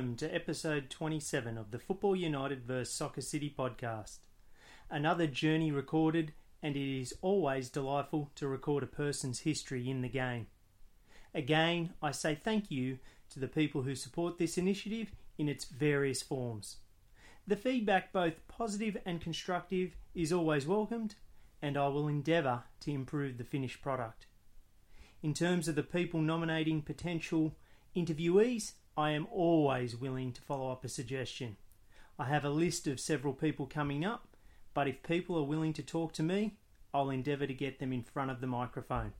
Welcome to episode 27 of the Football United vs Soccer City podcast. Another journey recorded, and it is always delightful to record a person's history in the game. Again, I say thank you to the people who support this initiative in its various forms. The feedback, both positive and constructive, is always welcomed, and I will endeavour to improve the finished product. In terms of the people nominating potential interviewees, I am always willing to follow up a suggestion. I have a list of several people coming up, but if people are willing to talk to me, I'll endeavour to get them in front of the microphone.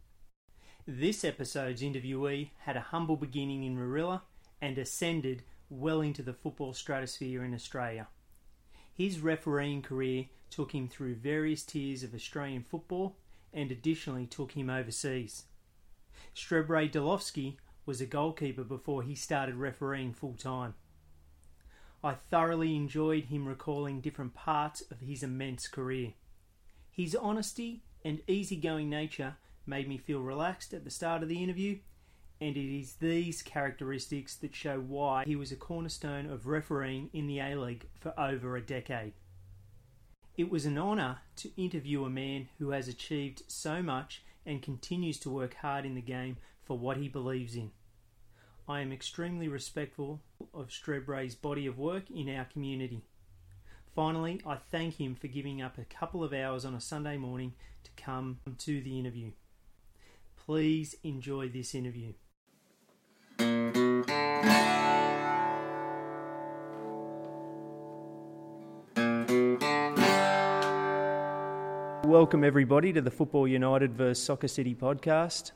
This episode's interviewee had a humble beginning in Warilla and ascended well into the football stratosphere in Australia. His refereeing career took him through various tiers of Australian football and additionally took him overseas. Strebre Delovski was a goalkeeper before he started refereeing full time. I thoroughly enjoyed him recalling different parts of his immense career. His honesty and easygoing nature made me feel relaxed at the start of the interview, and it is these characteristics that show why he was a cornerstone of refereeing in the A League for over a decade. It was an honour to interview a man who has achieved so much and continues to work hard in the game for what he believes in. I am extremely respectful of Strebre's body of work in our community. Finally, I thank him for giving up a couple of hours on a Sunday morning to come to the interview. Please enjoy this interview. Welcome, everybody, to the Football United vs Soccer City podcast.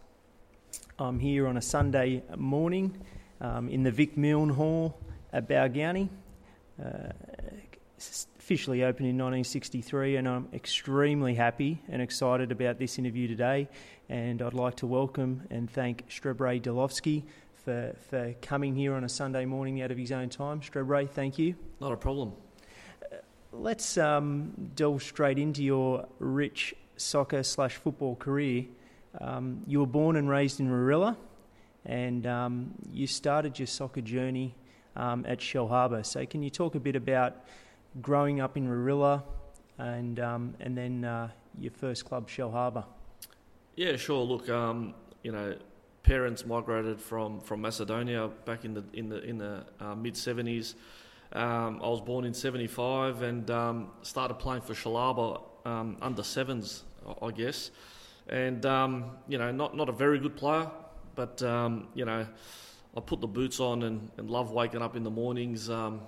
I'm here on a Sunday morning um, in the Vic Milne Hall at Balgownie. Uh, officially opened in 1963, and I'm extremely happy and excited about this interview today. And I'd like to welcome and thank Strebre Delovski for, for coming here on a Sunday morning out of his own time. Strebre, thank you. Not a problem. Uh, let's um, delve straight into your rich soccer slash football career. Um, you were born and raised in Warilla, and um, you started your soccer journey um, at Shellharbour. So, can you talk a bit about growing up in Warilla and um, and then uh, your first club, Shellharbour? Yeah, sure. Look, um, you know, parents migrated from, from Macedonia back in the in the in the uh, mid seventies. Um, I was born in '75 and started playing for Shellharbour under sevens, I guess and um, you know, not not a very good player, but um, you know, I put the boots on and, and love waking up in the mornings, um,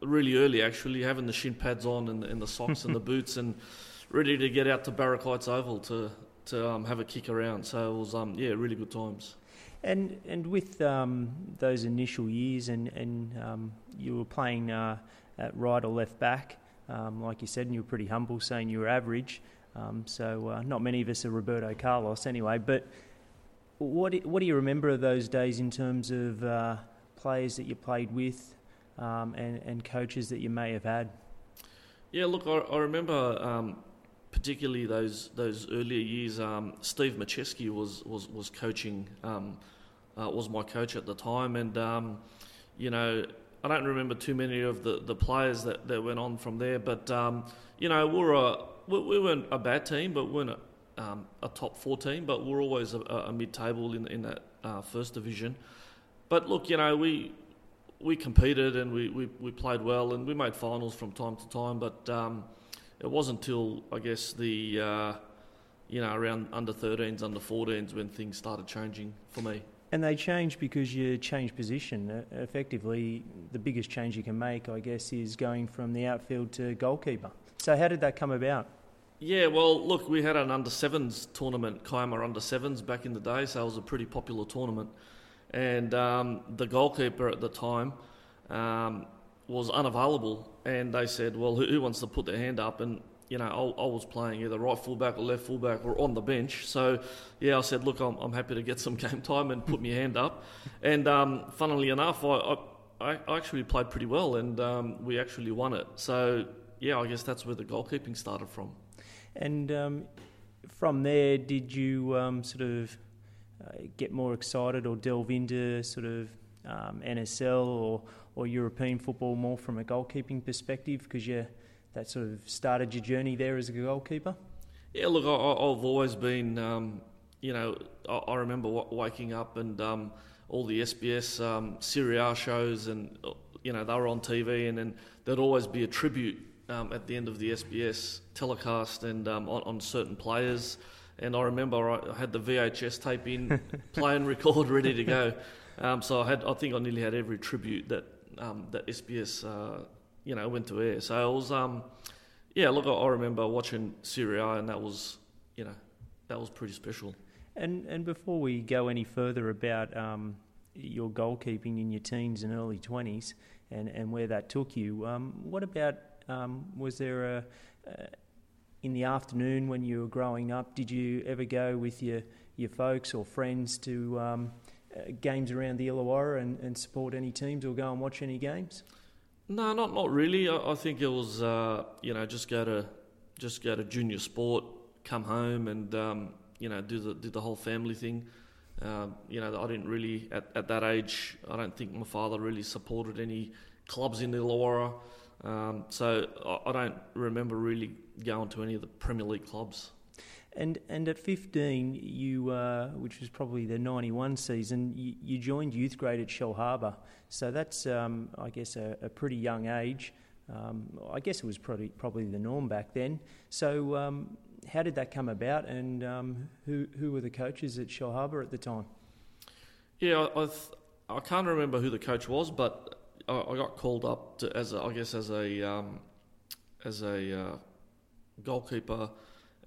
really early actually, having the shin pads on and, and the socks and the boots, and ready to get out to Barrack Heights Oval to to um, have a kick around. So it was um, yeah, really good times. And and with um, those initial years, and and you were playing uh, at right or left back. like you said, and you were pretty humble, saying you were average. Um, so uh, not many of us are Roberto Carlos anyway. But what what do you remember of those days in terms of uh, players that you played with um, and and coaches that you may have had? Yeah, look, I, I remember um, particularly those those earlier years. Um, Steve Macheski was was was coaching. Um, uh, was my coach at the time, and um, you know I don't remember too many of the, the players that, that went on from there, but you know we were a, we, we weren't a bad team, but we weren't a, um, a top four team, but we're always a, a mid table in in that uh, first division. But look, you know we we competed and we, we, we played well and we made finals from time to time, but um, it wasn't until I guess the uh, you know around under 13s, under 14s when things started changing for me. And they change because you change position. Effectively, the biggest change you can make, I guess, is going from the outfield to goalkeeper. So, how did that come about? Yeah, well, look, we had an under sevens tournament, Kiama under sevens back in the day, so it was a pretty popular tournament. And um, the goalkeeper at the time um, was unavailable, and they said, "Well, who, who, wants to put their hand up?" And you know, I, I, was playing either right fullback or left fullback or on the bench. So, yeah, I said, look, I'm, I'm happy to get some game time and put my hand up. And um, funnily enough, I, I, I, actually played pretty well and um, we actually won it. So, yeah, I guess that's where the goalkeeping started from. And um, from there, did you um, sort of uh, get more excited or delve into sort of um, NSL or, or European football more from a goalkeeping perspective because you that sort of started your journey there as a goalkeeper? Yeah, look, I, I've always been, um, you know, I, I remember waking up and um, all the SBS um, Serie A shows, and you know they were on TV, and then there'd always be a tribute um, at the end of the SBS telecast and um, on, on, certain players. And I remember I had the VHS tape in, play and record, ready to go. Um, so I had, I think I nearly had every tribute that um, that SBS, uh, you know, went to air. So it was, um, yeah. Look, I remember watching Serie A, and that was, you know, that was pretty special. And and before we go any further about um, your goalkeeping in your teens and early twenties, and, and where that took you, um, what about um, was there a, uh, in the afternoon when you were growing up? Did you ever go with your your folks or friends to um, uh, games around the Illawarra and, and support any teams or go and watch any games? No, not not really. I, I think it was uh, you know just go to just go to junior sport, come home, and um, you know do the do the whole family thing. Uh, you know, I didn't really at, at that age. I don't think my father really supported any clubs in the Illawarra, um, so I, I, don't remember really going to any of the Premier League clubs. And and at 15, you uh, which was probably the 91 season, you, you joined youth grade at Shellharbour. So that's um, I guess a, a, pretty young age. Um, I guess it was probably probably the norm back then. So um, how did that come about, and um, who who were the coaches at Shellharbour at the time? Yeah, I, I, th- I, can't remember who the coach was, but I, I got called up to, as a, I guess as a um, as a uh, goalkeeper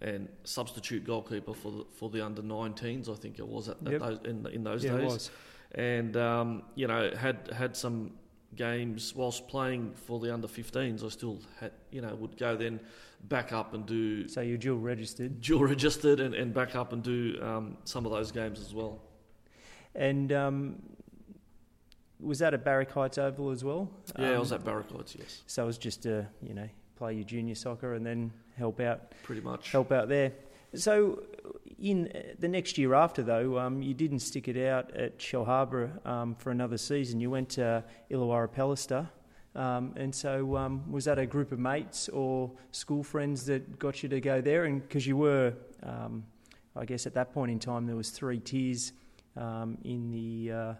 and substitute goalkeeper for the for the under 19s. I think it was at, yep. those, in in those yeah, days, and um, you know had had some games whilst playing for the under 15s. I still had you know would go then back up and do. So you're dual registered. Dual registered and, and back up and do um, some of those games as well. And um, was that at Barrack Heights Oval as well? Yeah, um, I was at Barrack Heights. Yes. So it was just to you know play your junior soccer and then help out. Pretty much. Help out there. So, in the next year after, though, um, you didn't stick it out at Shellharbour um, for another season. You went to Illawarra Pellister. Um, and so, um, was that a group of mates or school friends that got you to go there? And because you were, um, I guess, at that point in time, there was three tiers um, in the uh,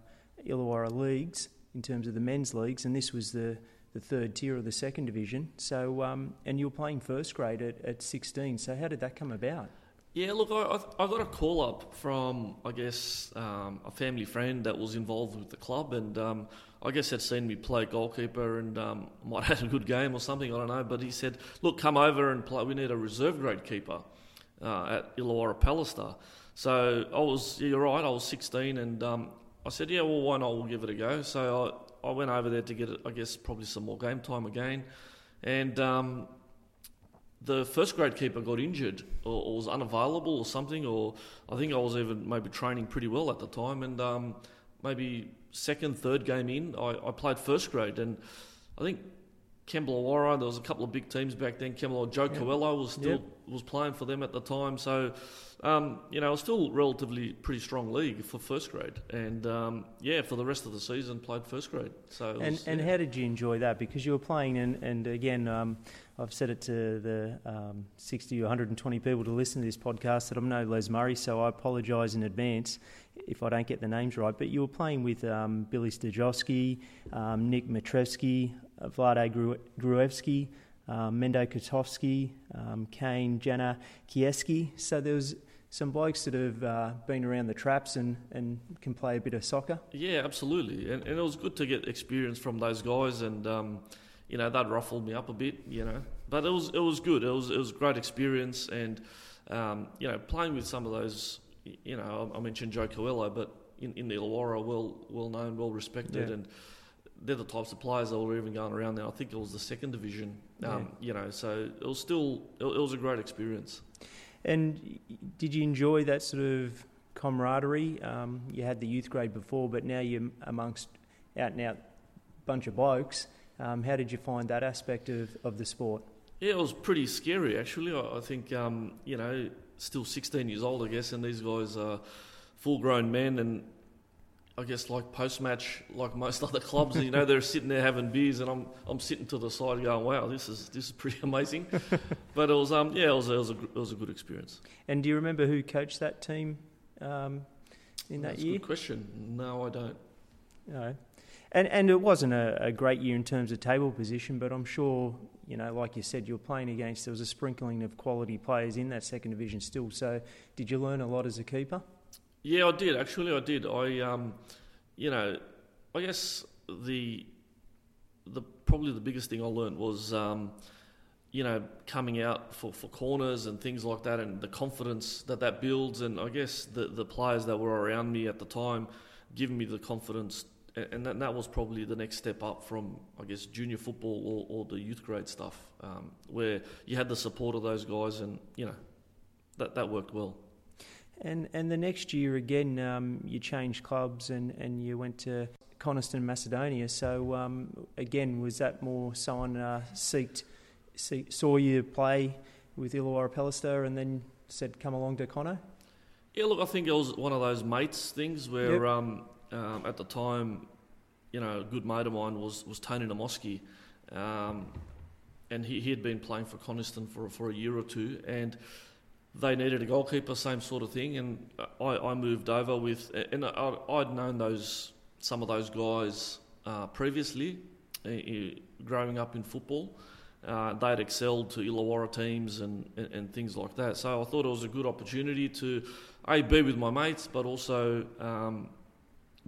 Illawarra leagues in terms of the men's leagues, and this was the the third tier of the second division. So, um, and you were playing first grade at, at 16. So, how did that come about? Yeah, look, I, I got a call up from, I guess, um, a family friend that was involved with the club, and um, I guess had seen me play goalkeeper and um, might have had a good game or something, I don't know. But he said, look, come over and play. We need a reserve grade keeper uh, at Illawarra Pellister. So I was, yeah, you're right, I was 16, and um, I said, yeah, well, why not? We'll give it a go. So I I went over there to get, I guess, probably some more game time again. And um, the first grade keeper got injured or, or, was unavailable or something, or I think I was even maybe training pretty well at the time. And um, maybe second, third game in, I, I, played first grade. And I think Kembla there was a couple of big teams back then. Kembla, Joe yep. Coelho was still yep. was playing for them at the time. So um, you know, it was still relatively pretty strong league for first grade, and um, yeah, for the rest of the season played first grade. So and was, and yeah. how did you enjoy that? Because you were playing, and and again, um, I've said it to the um, sixty or one hundred and twenty people to listen to this podcast that I'm no Les Murray, so I apologise in advance if I don't get the names right. But you were playing with um, Billy Stajowski, um, Nick Matrevsky, uh, Vlade Gruevski. Um, Mendo Kotovsky, um, Kane, Jana Kieski. So there was some blokes that have uh, been around the traps and, and can play a bit of soccer. Yeah, absolutely. And, and it was good to get experience from those guys, and um, you know that ruffled me up a bit, you know. But it was it was good. It was it was great experience, and um, you know playing with some of those, you know, I mentioned Joe Coelho, but in, in the Illawarra, well well known, well respected, yeah. and they're the types of players that were even going around there. I think it was the second division, um, yeah. you know. So it was still it, it was a great experience. And did you enjoy that sort of camaraderie? Um, you had the youth grade before, but now you're amongst out and out bunch of blokes. Um, how did you find that aspect of, of the sport? Yeah, it was pretty scary actually. I, I think um, you know, still 16 years old, I guess, and these guys are full-grown men, and I guess like post match, like most other clubs, you know, they're sitting there having beers, and I'm I'm sitting to the side going, "Wow, this is this is pretty amazing." but it was um yeah, it was it was a it was a good experience. And do you remember who coached that team um, in that That's year? a good question. No, I don't. No. And and it wasn't a, a great year in terms of table position, but I'm sure you know, like you said, you're playing against there was a sprinkling of quality players in that second division still. So, did you learn a lot as a keeper? Yeah, I did. Actually, I did. I, um, you know, I guess the the probably the biggest thing I learned was, um, you know, coming out for, for corners and things like that, and the confidence that that builds, and I guess the the players that were around me at the time, giving me the confidence, and that, that was probably the next step up from I guess junior football or, or the youth grade stuff, um, where you had the support of those guys, and you know, that that worked well. And and the next year again, um, you changed clubs and, and you went to Coniston, Macedonia. So um, again, was that more someone uh, seeked, see, saw you play with Illawarra Pellister and then said, "Come along to Cono"? Yeah, look, I think it was one of those mates things where um, um, at the time, you know, a good mate of mine was, was Tony Namoski, um, and he, he had been playing for Coniston for, for a year or two, and they needed a goalkeeper, same sort of thing, and I, I moved over with, and I, I'd known those some of those guys uh, previously, uh, growing up in football. Uh, they'd excelled to Illawarra teams and, and, and things like that. So I thought it was a good opportunity to a be with my mates, but also um,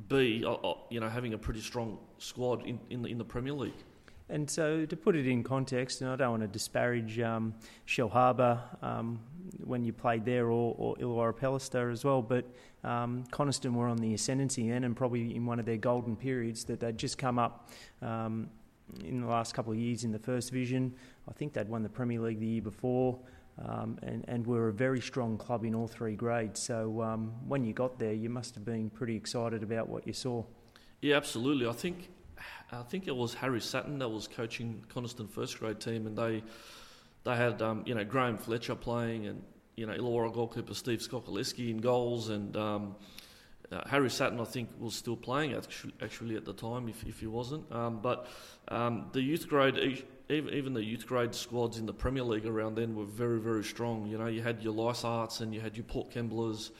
b you know having a pretty strong squad in in the, in the Premier League. And so, to put it in context, and I don't want to disparage um, Shellharbour um, when you played there or, or Illawarra Pellister as well, but um, Coniston were on the ascendancy then and probably in one of their golden periods that they'd just come up um, in the last couple of years in the First Division. I think they'd won the Premier League the year before. Um, and, and were a very strong club in all three grades. So um, when you got there, you must have been pretty excited about what you saw. Yeah, absolutely. I think I think it was Harry Sutton that was coaching Coniston first grade team, and they they had um, you know Graham Fletcher playing, and you know Illawarra goalkeeper Steve Skokaleski in goals, and um, uh, Harry Sutton I think was still playing actually, actually at the time if, if he wasn't. Um, but um, the youth grade, even, even the youth grade squads in the Premier League around then were very very strong. You know you had your Lysarts and you had your Port Kemblers,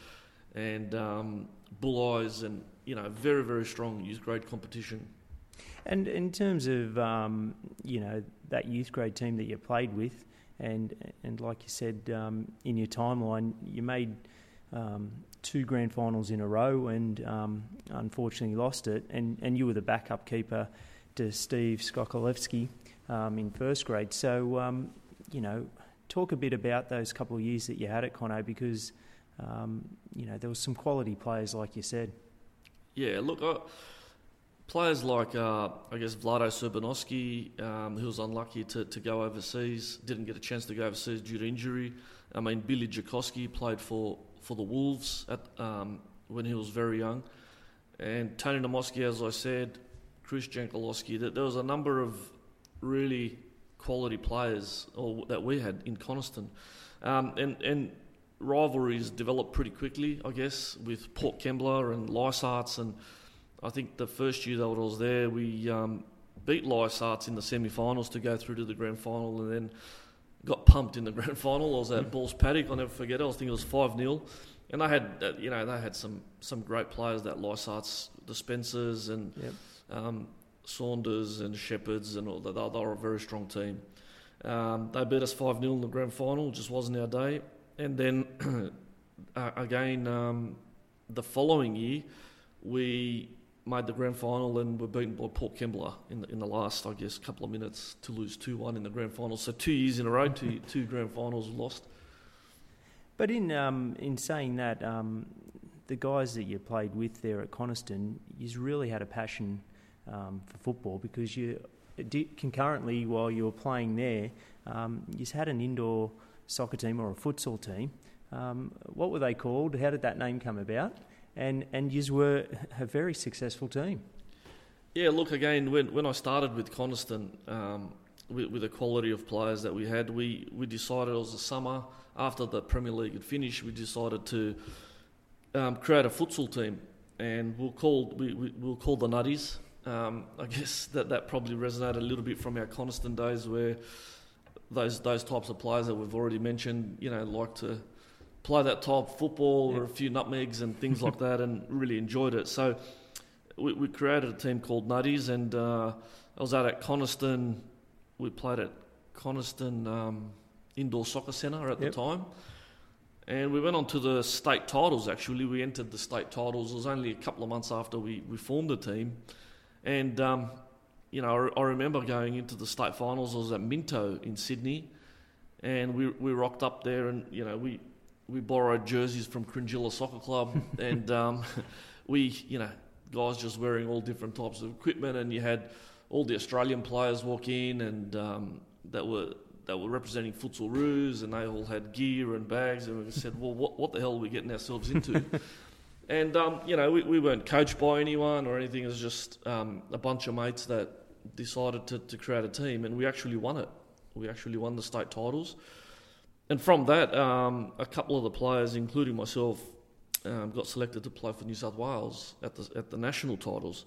and um, Bull Eyes, and you know very very strong youth grade competition. And in terms of um, you know that youth grade team that you played with, and and like you said um, in your timeline, you made um, two grand finals in a row, and um, unfortunately lost it. And and you were the backup keeper to Steve Skokolevsky um, in first grade. So um, you know, talk a bit about those couple of years that you had at Cono because you know there was some quality players, like you said. Yeah, look, players like uh, I guess Vlado Surbanovsky, um, who was unlucky to, to go overseas, didn't get a chance to go overseas due to injury. I mean, Billy Jakoski played for, for the Wolves at um, when he was very young, and Tony Namoski, as I said, Chris Jankolowski. That there was a number of really quality players or, that we had in Coniston, um, and and rivalries developed pretty quickly, I guess, with Port Kembla and Lysarts. And I think the first year that I was there, we um, beat Lysarts in the semi-finals to go through to the grand final, and then got pumped in the grand final. I was at Balls Paddock. I'll never forget it. I thinking it was five 0 and they had, uh, you know, they had some some great players. That Lysarts, the Spencers, and Yep. um, Saunders and Shepherds, and all that. They, they were a very strong team. Um, they beat us 5 0 in the grand final, just wasn't our day. And then uh, again, um, the following year, we made the grand final and were beaten by Port Kembla in the, in the last, I guess, couple of minutes to lose 2 1 in the grand final. So two years in a row, two, two grand finals lost. But in um, in saying that, um, the guys that you played with there at Coniston, you really had a passion um, for football because you did, concurrently while you were playing there, um, you had an indoor soccer team or a futsal team. Um, what were they called? How did that name come about? And and you were a very successful team. Yeah, look again. When when I started with Coniston, um, with, with the quality of players that we had, we, we decided it was the summer after the Premier League had finished. We decided to um, create a futsal team, and we'll call we, we, were called the Nutties. Um, I guess that that probably resonated a little bit from our Coniston days, where those those types of players that we've already mentioned, you know, like to play that type of football or a few nutmegs and things like that, and really enjoyed it. So we, we created a team called Nutties, and uh, I was out at Coniston. We played at Coniston um, Indoor Soccer Centre at yep. the time. And we went on to the state titles, actually. We entered the state titles. It was only a couple of months after we, we formed the team. And, um, you know, I, I, remember going into the state finals. I was at Minto in Sydney. And we, we rocked up there and, you know, we, we borrowed jerseys from Cringila Soccer Club. and um, we, you know, guys just wearing all different types of equipment. And you had all the Australian players walk in and um, that were that were representing Futsal Roos, and they all had gear and bags, and we said, well, what, what the hell are we getting ourselves into? and, um, you know, we, we weren't coached by anyone or anything. It was just um, a bunch of mates that decided to, to create a team, and we actually won it. We actually won the state titles. And from that, um, a couple of the players, including myself, um, got selected to play for New South Wales at the, at the national titles.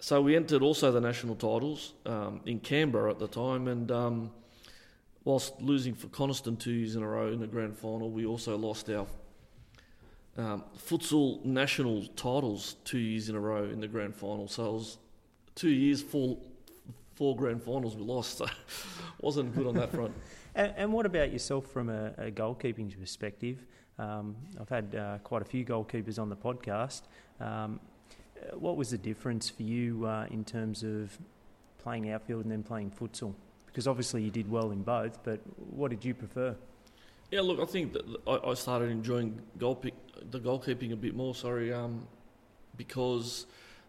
So we entered also the national titles um, in Canberra at the time, and um, whilst losing for Coniston two years in a row in the grand final, we also lost our um, futsal national titles two years in a row in the grand final. So it was two years, four, four grand finals we lost. So wasn't good on that front. and, and, what about yourself from a, a goalkeeping perspective? Um, I've had uh, quite a few goalkeepers on the podcast. Um, what was the difference for you uh, in terms of playing outfield and then playing futsal? Because obviously you did well in both, but what did you prefer? Yeah, look, I think I, started enjoying goal pick, the goalkeeping a bit more. Sorry, um, because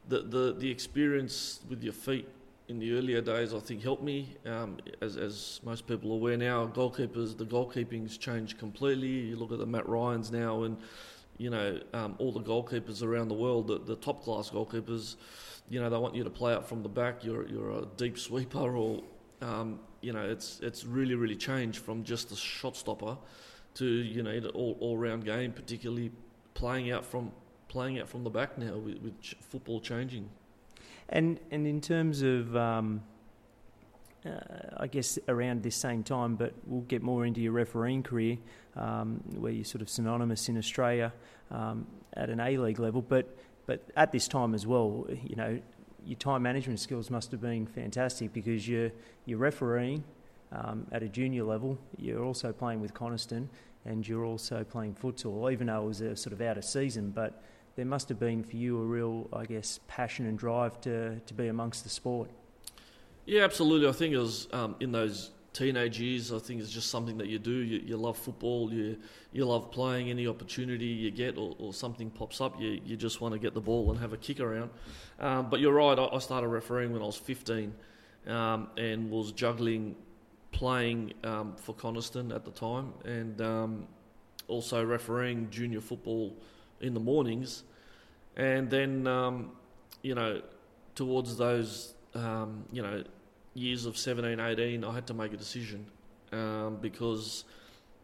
the, the the experience with your feet in the earlier days, I think, helped me. Um, as, as most people are aware now, goalkeepers, the goalkeeping's changed completely. You look at the Matt Ryans now, and you know um, all the goalkeepers around the world, the, the top class goalkeepers. You know they want you to play out from the back. You're you're a deep sweeper or um, you know, it's it's really really changed from just a shot stopper to you know all all round game, particularly playing out from playing out from the back now with, with football changing. And and in terms of um, uh, I guess around this same time, but we'll get more into your refereeing career, um, where you're sort of synonymous in Australia um, at an A League level. But but at this time as well, you know, your time management skills must have been fantastic because you're, you're refereeing um, at a junior level, you're also playing with Coniston, and you're also playing futsal, even though it was a sort of out of season. But there must have been for you a real, I guess, passion and drive to, to be amongst the sport. Yeah, absolutely. I think it was um, in those teenage years, I think it's just something that you do. You, you love football, you you love playing. Any opportunity you get or, or something pops up, you, you just want to get the ball and have a kick around. Um, but you're right, I, I, started refereeing when I was 15 um, and was juggling playing um, for Coniston at the time and um, also refereeing junior football in the mornings. And then, um, you know, towards those, um, you know, years of 17, 18, I had to make a decision um, because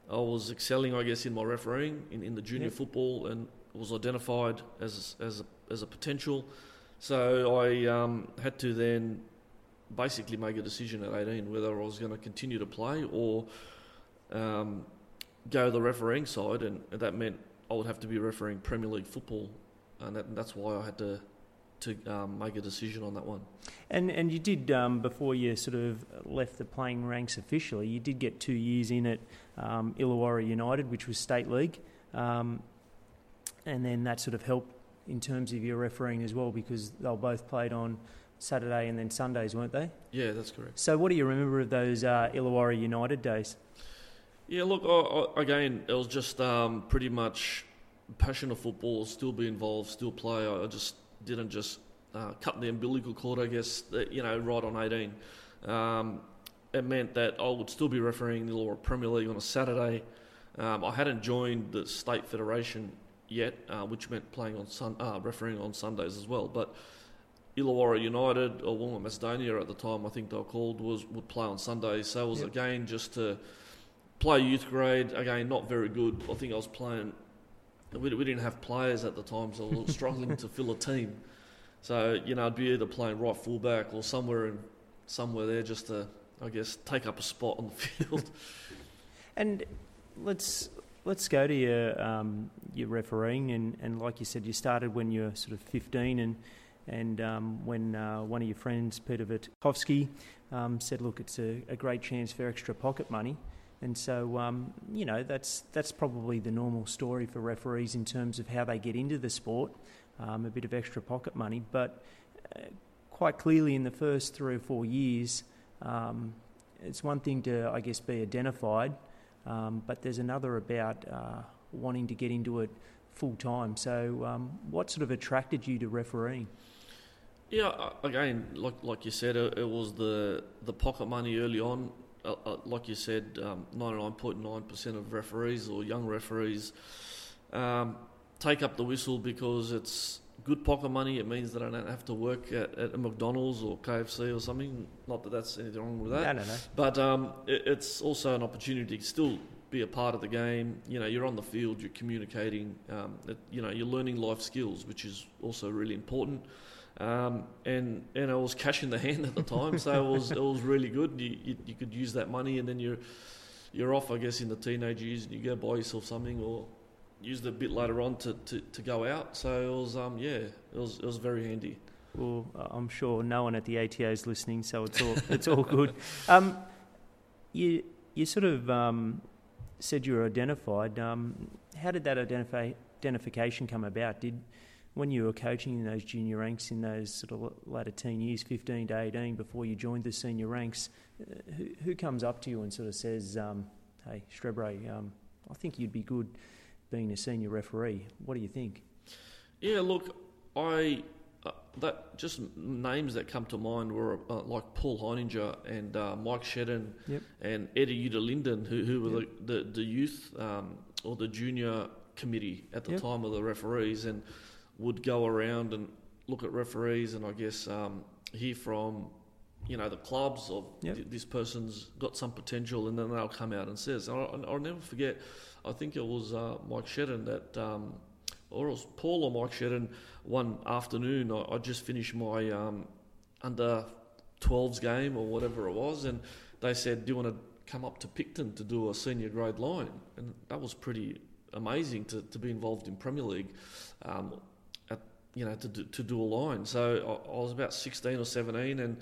I was excelling, I guess, in my refereeing in, in the junior yep. football and was identified as as a, as a potential. So I um, had to then basically make a decision at 18 whether I was going to continue to play or um, go the refereeing side, and that meant I would have to be refereeing Premier League football, and, that, and that's why I had to to um, make a decision on that one. And and you did um, before you sort of left the playing ranks officially. You did get two years in at um, Illawarra United, which was state league, um, and then that sort of helped in terms of your refereeing as well because they were both played on Saturday and then Sundays, weren't they? Yeah, that's correct. So what do you remember of those uh, Illawarra United days? Yeah, look, I, I, again, it was just um, pretty much passion of football, still be involved, still play. I, just didn't just uh, cut the umbilical cord, I guess, you know, right on 18. Um, it meant that I would still be refereeing the Law Premier League on a Saturday. Um, I hadn't joined the state federation yet, uh, which meant playing on sun, uh, refereeing on Sundays as well. But Illawarra United or Wollongong Macedonia at the time, I think they were called, was would play on Sundays. So it was yep. again just to play youth grade. Again, not very good. I think I was playing we, we didn't have players at the time, so we were struggling to fill a team. So you know, I'd be either playing right fullback or somewhere in somewhere there just to, I guess, take up a spot on the field. and let's let's go to your um, your refereeing, and, and like you said, you started when you were sort of 15, and and um, when uh, one of your friends, Peter Vitkowski, um, said, "Look, it's a, a, great chance for extra pocket money." And so, um, you know, that's that's probably the normal story for referees in terms of how they get into the sport, um, a bit of extra pocket money. But uh, quite clearly, in the first three or four years, um, it's one thing to, I guess, be identified, um, but there's another about uh, wanting to get into it full time. So, um, what sort of attracted you to refereeing? Yeah, again, like like you said, it, it was the the pocket money early on. Uh, uh, like you said, um, ninety nine point nine percent of referees or young referees um, take up the whistle because it's good pocket money. It means that I don't have to work at, at a McDonald's or KFC or something. Not that that's anything wrong with that. No, no, no. But um, it, it's also an opportunity to still be a part of the game. You know, you're on the field, you're communicating. Um, it, you know, you're learning life skills, which is also really important. Um, and and I was cash in the hand at the time, so it was it was really good. You, you, you could use that money, and then you're you're off, I guess, in the teenage years, and you go buy yourself something or use it a bit later on to, to, to go out. So it was um yeah, it was it was very handy. Well, I'm sure no one at the ATO is listening, so it's all it's all good. Um, you you sort of um, said you were identified. Um, how did that identify, identification come about? Did when you were coaching in those junior ranks in those sort of later teen years, 15 to 18, before you joined the senior ranks, uh, who, who, comes up to you and sort of says, um, hey, Strebre, um, I think you'd be good being a senior referee. What do you think? Yeah, look, I uh, that just names that come to mind were uh, like Paul Heininger and uh, Mike Shedden yep. and Eddie Uder-Linden, who, who were yep. the, the, the youth um, or the junior committee at the yep. time of the referees. And would go around and look at referees and I guess um, hear from you know the clubs of yep. th- this person's got some potential and then they'll come out and says I'll, I'll never forget I think it was uh, Mike Shedden that um, or it was Paul or Mike Shedden one afternoon I, I just finished my um, under 12s game or whatever it was and they said do you want to come up to Picton to do a senior grade line and that was pretty amazing to, to be involved in Premier League um, you know, to do, to do a line. So I, I, was about 16 or 17, and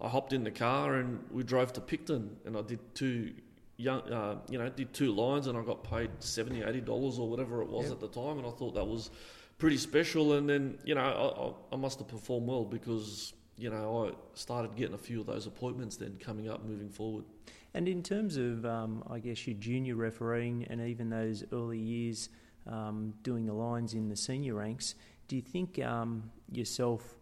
I hopped in the car and we drove to Picton, and I did two young, uh, you know, did two lines, and I got paid 70, 80 dollars or whatever it was yep. at the time, and I thought that was pretty special. And then, you know, I, I must have performed well because you know I started getting a few of those appointments then coming up moving forward. And in terms of, um, I guess, your junior refereeing and even those early years um, doing the lines in the senior ranks, do you think um, yourself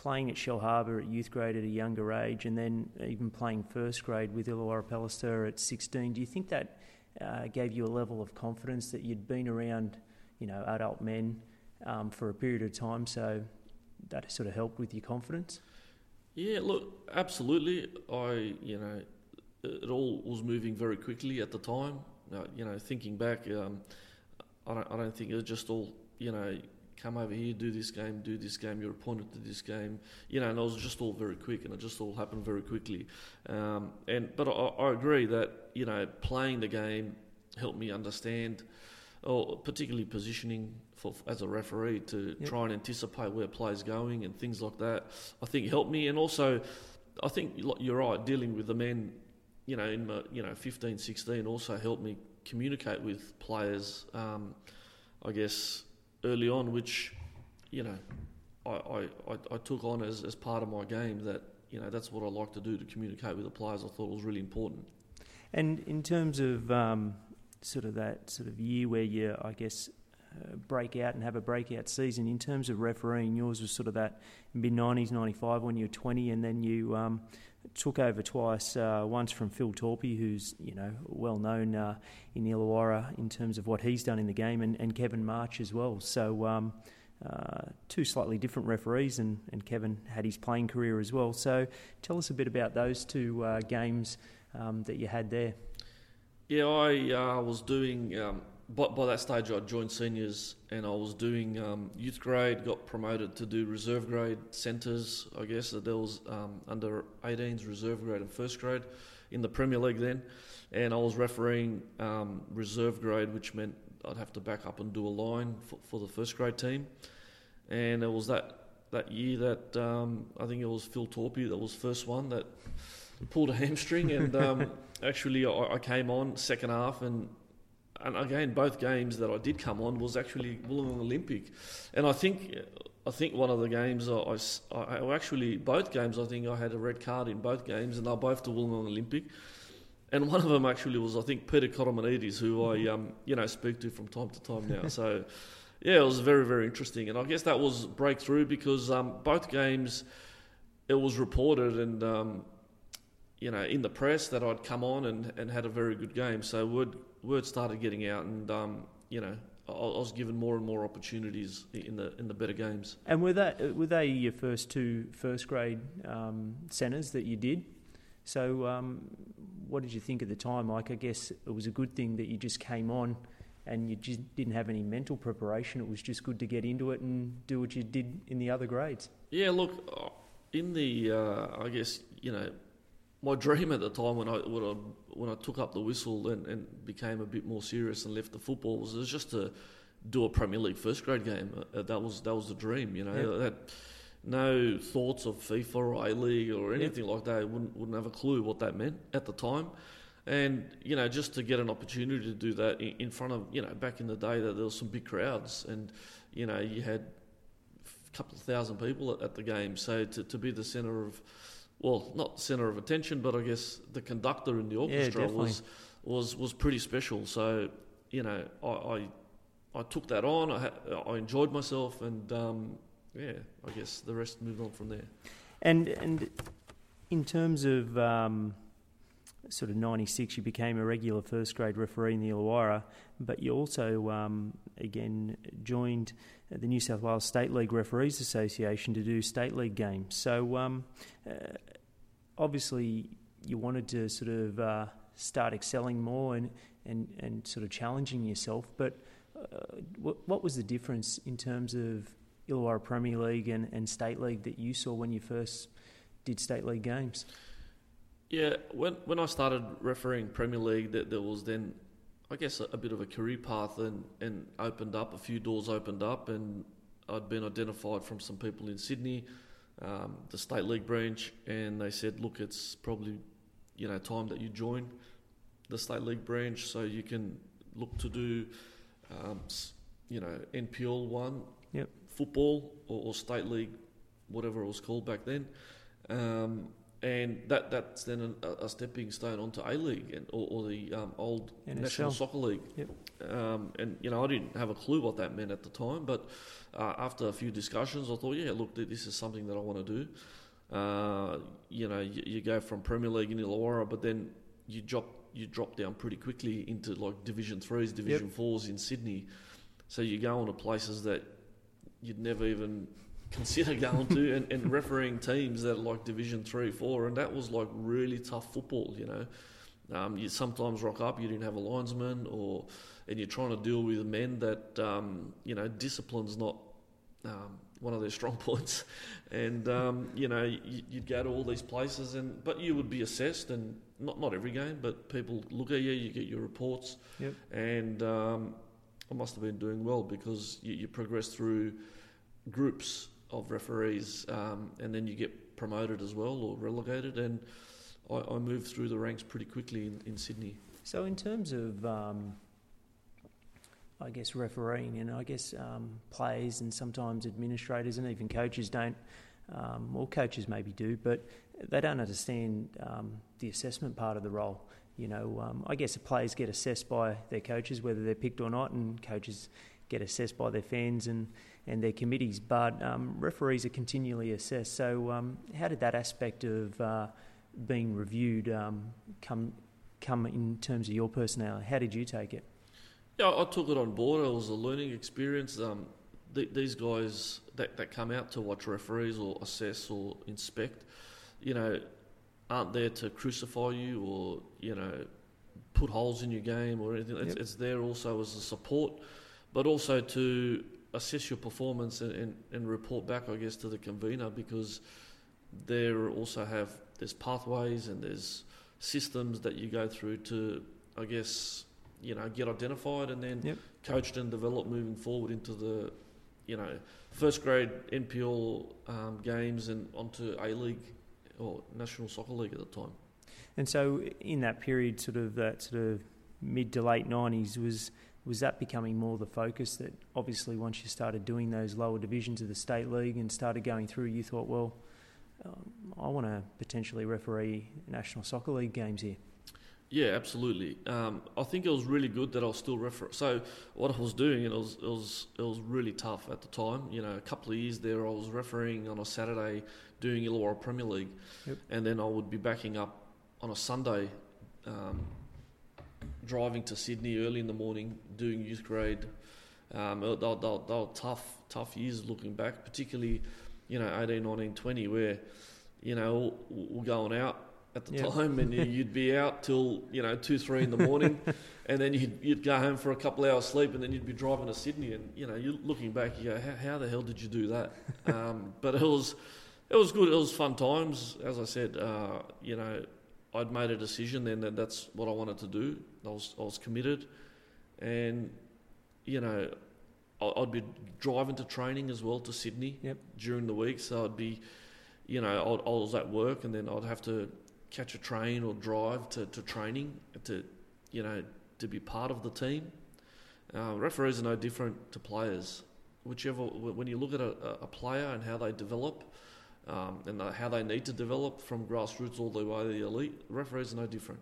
playing at Shellharbour at youth grade at a younger age and then even playing first grade with Illawarra Palliser at 16, do you think that uh, gave you a level of confidence that you'd been around, you know, adult men um, for a period of time, so that sort of helped with your confidence? Yeah, look, absolutely. I, you know, it all was moving very quickly at the time. Uh, you know, thinking back, um, I don't, I don't think it was just all, you know, come over here, do this game, do this game, you're appointed to this game. You know, and it was just all very quick and it just all happened very quickly. Um, and But I, I, agree that, you know, playing the game helped me understand, or particularly positioning for, as a referee to yep. try and anticipate where play's going and things like that, I think helped me. And also, I think you're right, dealing with the men, you know, in my, you know, 15, 16 also helped me communicate with players, um, I guess, early on, which you know I, I, I took on as, as part of my game. That you know that's what I like to do to communicate with the players. I thought was really important. And in terms of um, sort of that sort of year where you, I guess, uh, break out and have a breakout season. In terms of refereeing, yours was sort of that mid 90s, 95 when you were 20, and then you um, took over twice. Uh, once from Phil Torpy, who's you know well known uh, in Illawarra in terms of what he's done in the game, and, and Kevin March as well. So um, uh, two slightly different referees, and, and Kevin had his playing career as well. So tell us a bit about those two uh, games um, that you had there. Yeah, I uh, was doing um, by, by that stage, I joined seniors and I was doing um, youth grade, got promoted to do reserve grade centres, I guess. There was um, under 18s, reserve grade, and first grade in the Premier League then. And I was refereeing um, reserve grade, which meant I'd have to back up and do a line for, for the first grade team. And it was that, that year that um, I think it was Phil Torpy that was first one that pulled a hamstring. And um, actually, I, I came on second half and and again, both games that I did come on was actually Wollongong Olympic, and I think I think one of the games I, I, I, actually both games I think I had a red card in both games, and they're both the Wollongong Olympic, and one of them actually was I think Peter Kotomanides, who I um, you know speak to from time to time now. so yeah, it was very very interesting, and I guess that was breakthrough because um, both games it was reported and. Um, you know, in the press that I'd come on and, and had a very good game. So word word started getting out, and um, you know, I, I, was given more and more opportunities in the in the better games. And were that were they your first two first grade um, centres that you did? So, um, what did you think at the time? Mike? I guess it was a good thing that you just came on and you just didn't have any mental preparation. It was just good to get into it and do what you did in the other grades. Yeah, look, uh, in the, uh, I guess, you know, my dream at the time when I when I, when I took up the whistle and, and became a bit more serious and left the football was, was just to do a Premier League first grade game. Uh, that was that was the dream, you know. Yep. That, no thoughts of FIFA or A League or anything like that. Wouldn't wouldn't have a clue what that meant at the time. And you know, just to get an opportunity to do that in, in front of you know, back in the day that there was some big crowds, and you know, you had a couple of thousand people at, at the game. So to, to be the centre of well, not centre of attention, but I guess the conductor in the orchestra yeah, was was was pretty special. So you know, I I, I took that on. I I enjoyed myself, and um, yeah, I guess the rest moved on from there. And and in terms of um, sort of '96, you became a regular first grade referee in the Illawarra, but you also um, again joined the New South Wales State League Referees Association to do state league games. So um, uh, obviously, you wanted to sort of uh, start excelling more and, and, and sort of challenging yourself. But uh, what, what was the difference in terms of Illawarra Premier League and, and State League that you saw when you first did State League games? Yeah, when when I started refereeing Premier League, that there was then I guess, a, a, bit of a career path and, and opened up, a few doors opened up, and I'd been identified from some people in Sydney, um, the State League branch, and they said, look, it's probably, you know, time that you join the State League branch so you can look to do, um, you know, NPL one, yep. football or, or, State League, whatever it was called back then. Um, and that that's then a, a stepping stone onto A League and or, or the um, old NSL. National Soccer League. Yep. Um, and you know, I didn't have a clue what that meant at the time, but uh, after a few discussions, I thought, yeah, look, this is something that I want to do. Uh, you know, you, you, go from Premier League in Illawarra, but then you drop you drop down pretty quickly into like Division threes, Division yep. fours in Sydney. So you go on to places that you'd never even consider going to and, and refereeing teams that are like Division Three, Four, and that was like really tough football. You know, um, you sometimes rock up, you didn't have a linesman, or and you're trying to deal with men that um, you know discipline's not um, one of their strong points, and um, you know you, would go to all these places, and but you would be assessed, and not not every game, but people look at you, you get your reports, yep. and um, I must have been doing well because you, you progress through groups of referees, um, and then you get promoted as well or relegated. And I, I moved through the ranks pretty quickly in, in Sydney. So, in terms of, um, I guess, refereeing, and I guess um, players and sometimes administrators and even coaches don't, um, or coaches maybe do, but they don't understand um, the assessment part of the role. You know, um, I guess the players get assessed by their coaches, whether they're picked or not, and coaches get assessed by their fans and and their committees, but um, referees are continually assessed. So, um, how did that aspect of uh, being reviewed um, come come in terms of your personality? How did you take it? Yeah, I took it on board. It was a learning experience. Um, th- these guys that, that come out to watch referees or assess or inspect, you know, aren't there to crucify you or you know put holes in your game or anything. It's, Yep. it's there also as a support, but also to assess your performance and, and, and report back, I guess, to the convener because there also have there's pathways and there's systems that you go through to, I guess, you know, get identified and then Yep. coached and developed moving forward into the, you know, first grade NPL um, games and onto A League or National Soccer League at the time. And so, in that period, sort of that sort of mid to late nineties, was was that becoming more the focus? That obviously, once you started doing those lower divisions of the state league and started going through, you thought, well, um, I want to potentially referee National Soccer League games here. Yeah, absolutely. Um, I think it was really good that I was still refer. So what I was doing, it was it was it was really tough at the time. You know, a couple of years there, I was refereeing on a Saturday, doing Illawarra Premier League, Yep. and then I would be backing up on a Sunday, um, driving to Sydney early in the morning, doing youth grade. Um, they, were- tough, tough years looking back, particularly, you know, 18, 19, 20, where, you know, we're going out at the Yeah. time and you- you'd be out till, you know, 2, 3 in the morning and then you'd, you'd go home for a couple of hours sleep and then you'd be driving to Sydney and, you know, you're looking back, you go, how, how the hell did you do that? um, but it was, it was good. It was fun times. As I said, uh, you know, I'd made a decision then that that's what I wanted to do. I was, I was committed and, you know, I'd be driving to training as well to Sydney Yep. during the week. So I'd be, you know, I'd, I was at work and then I'd have to catch a train or drive to, to training to, you know, to be part of the team. Uh, referees are no different to players. Whichever, when you look at a, a player and how they develop, um, and how they need to develop from grassroots all the way to the elite, referees are no different.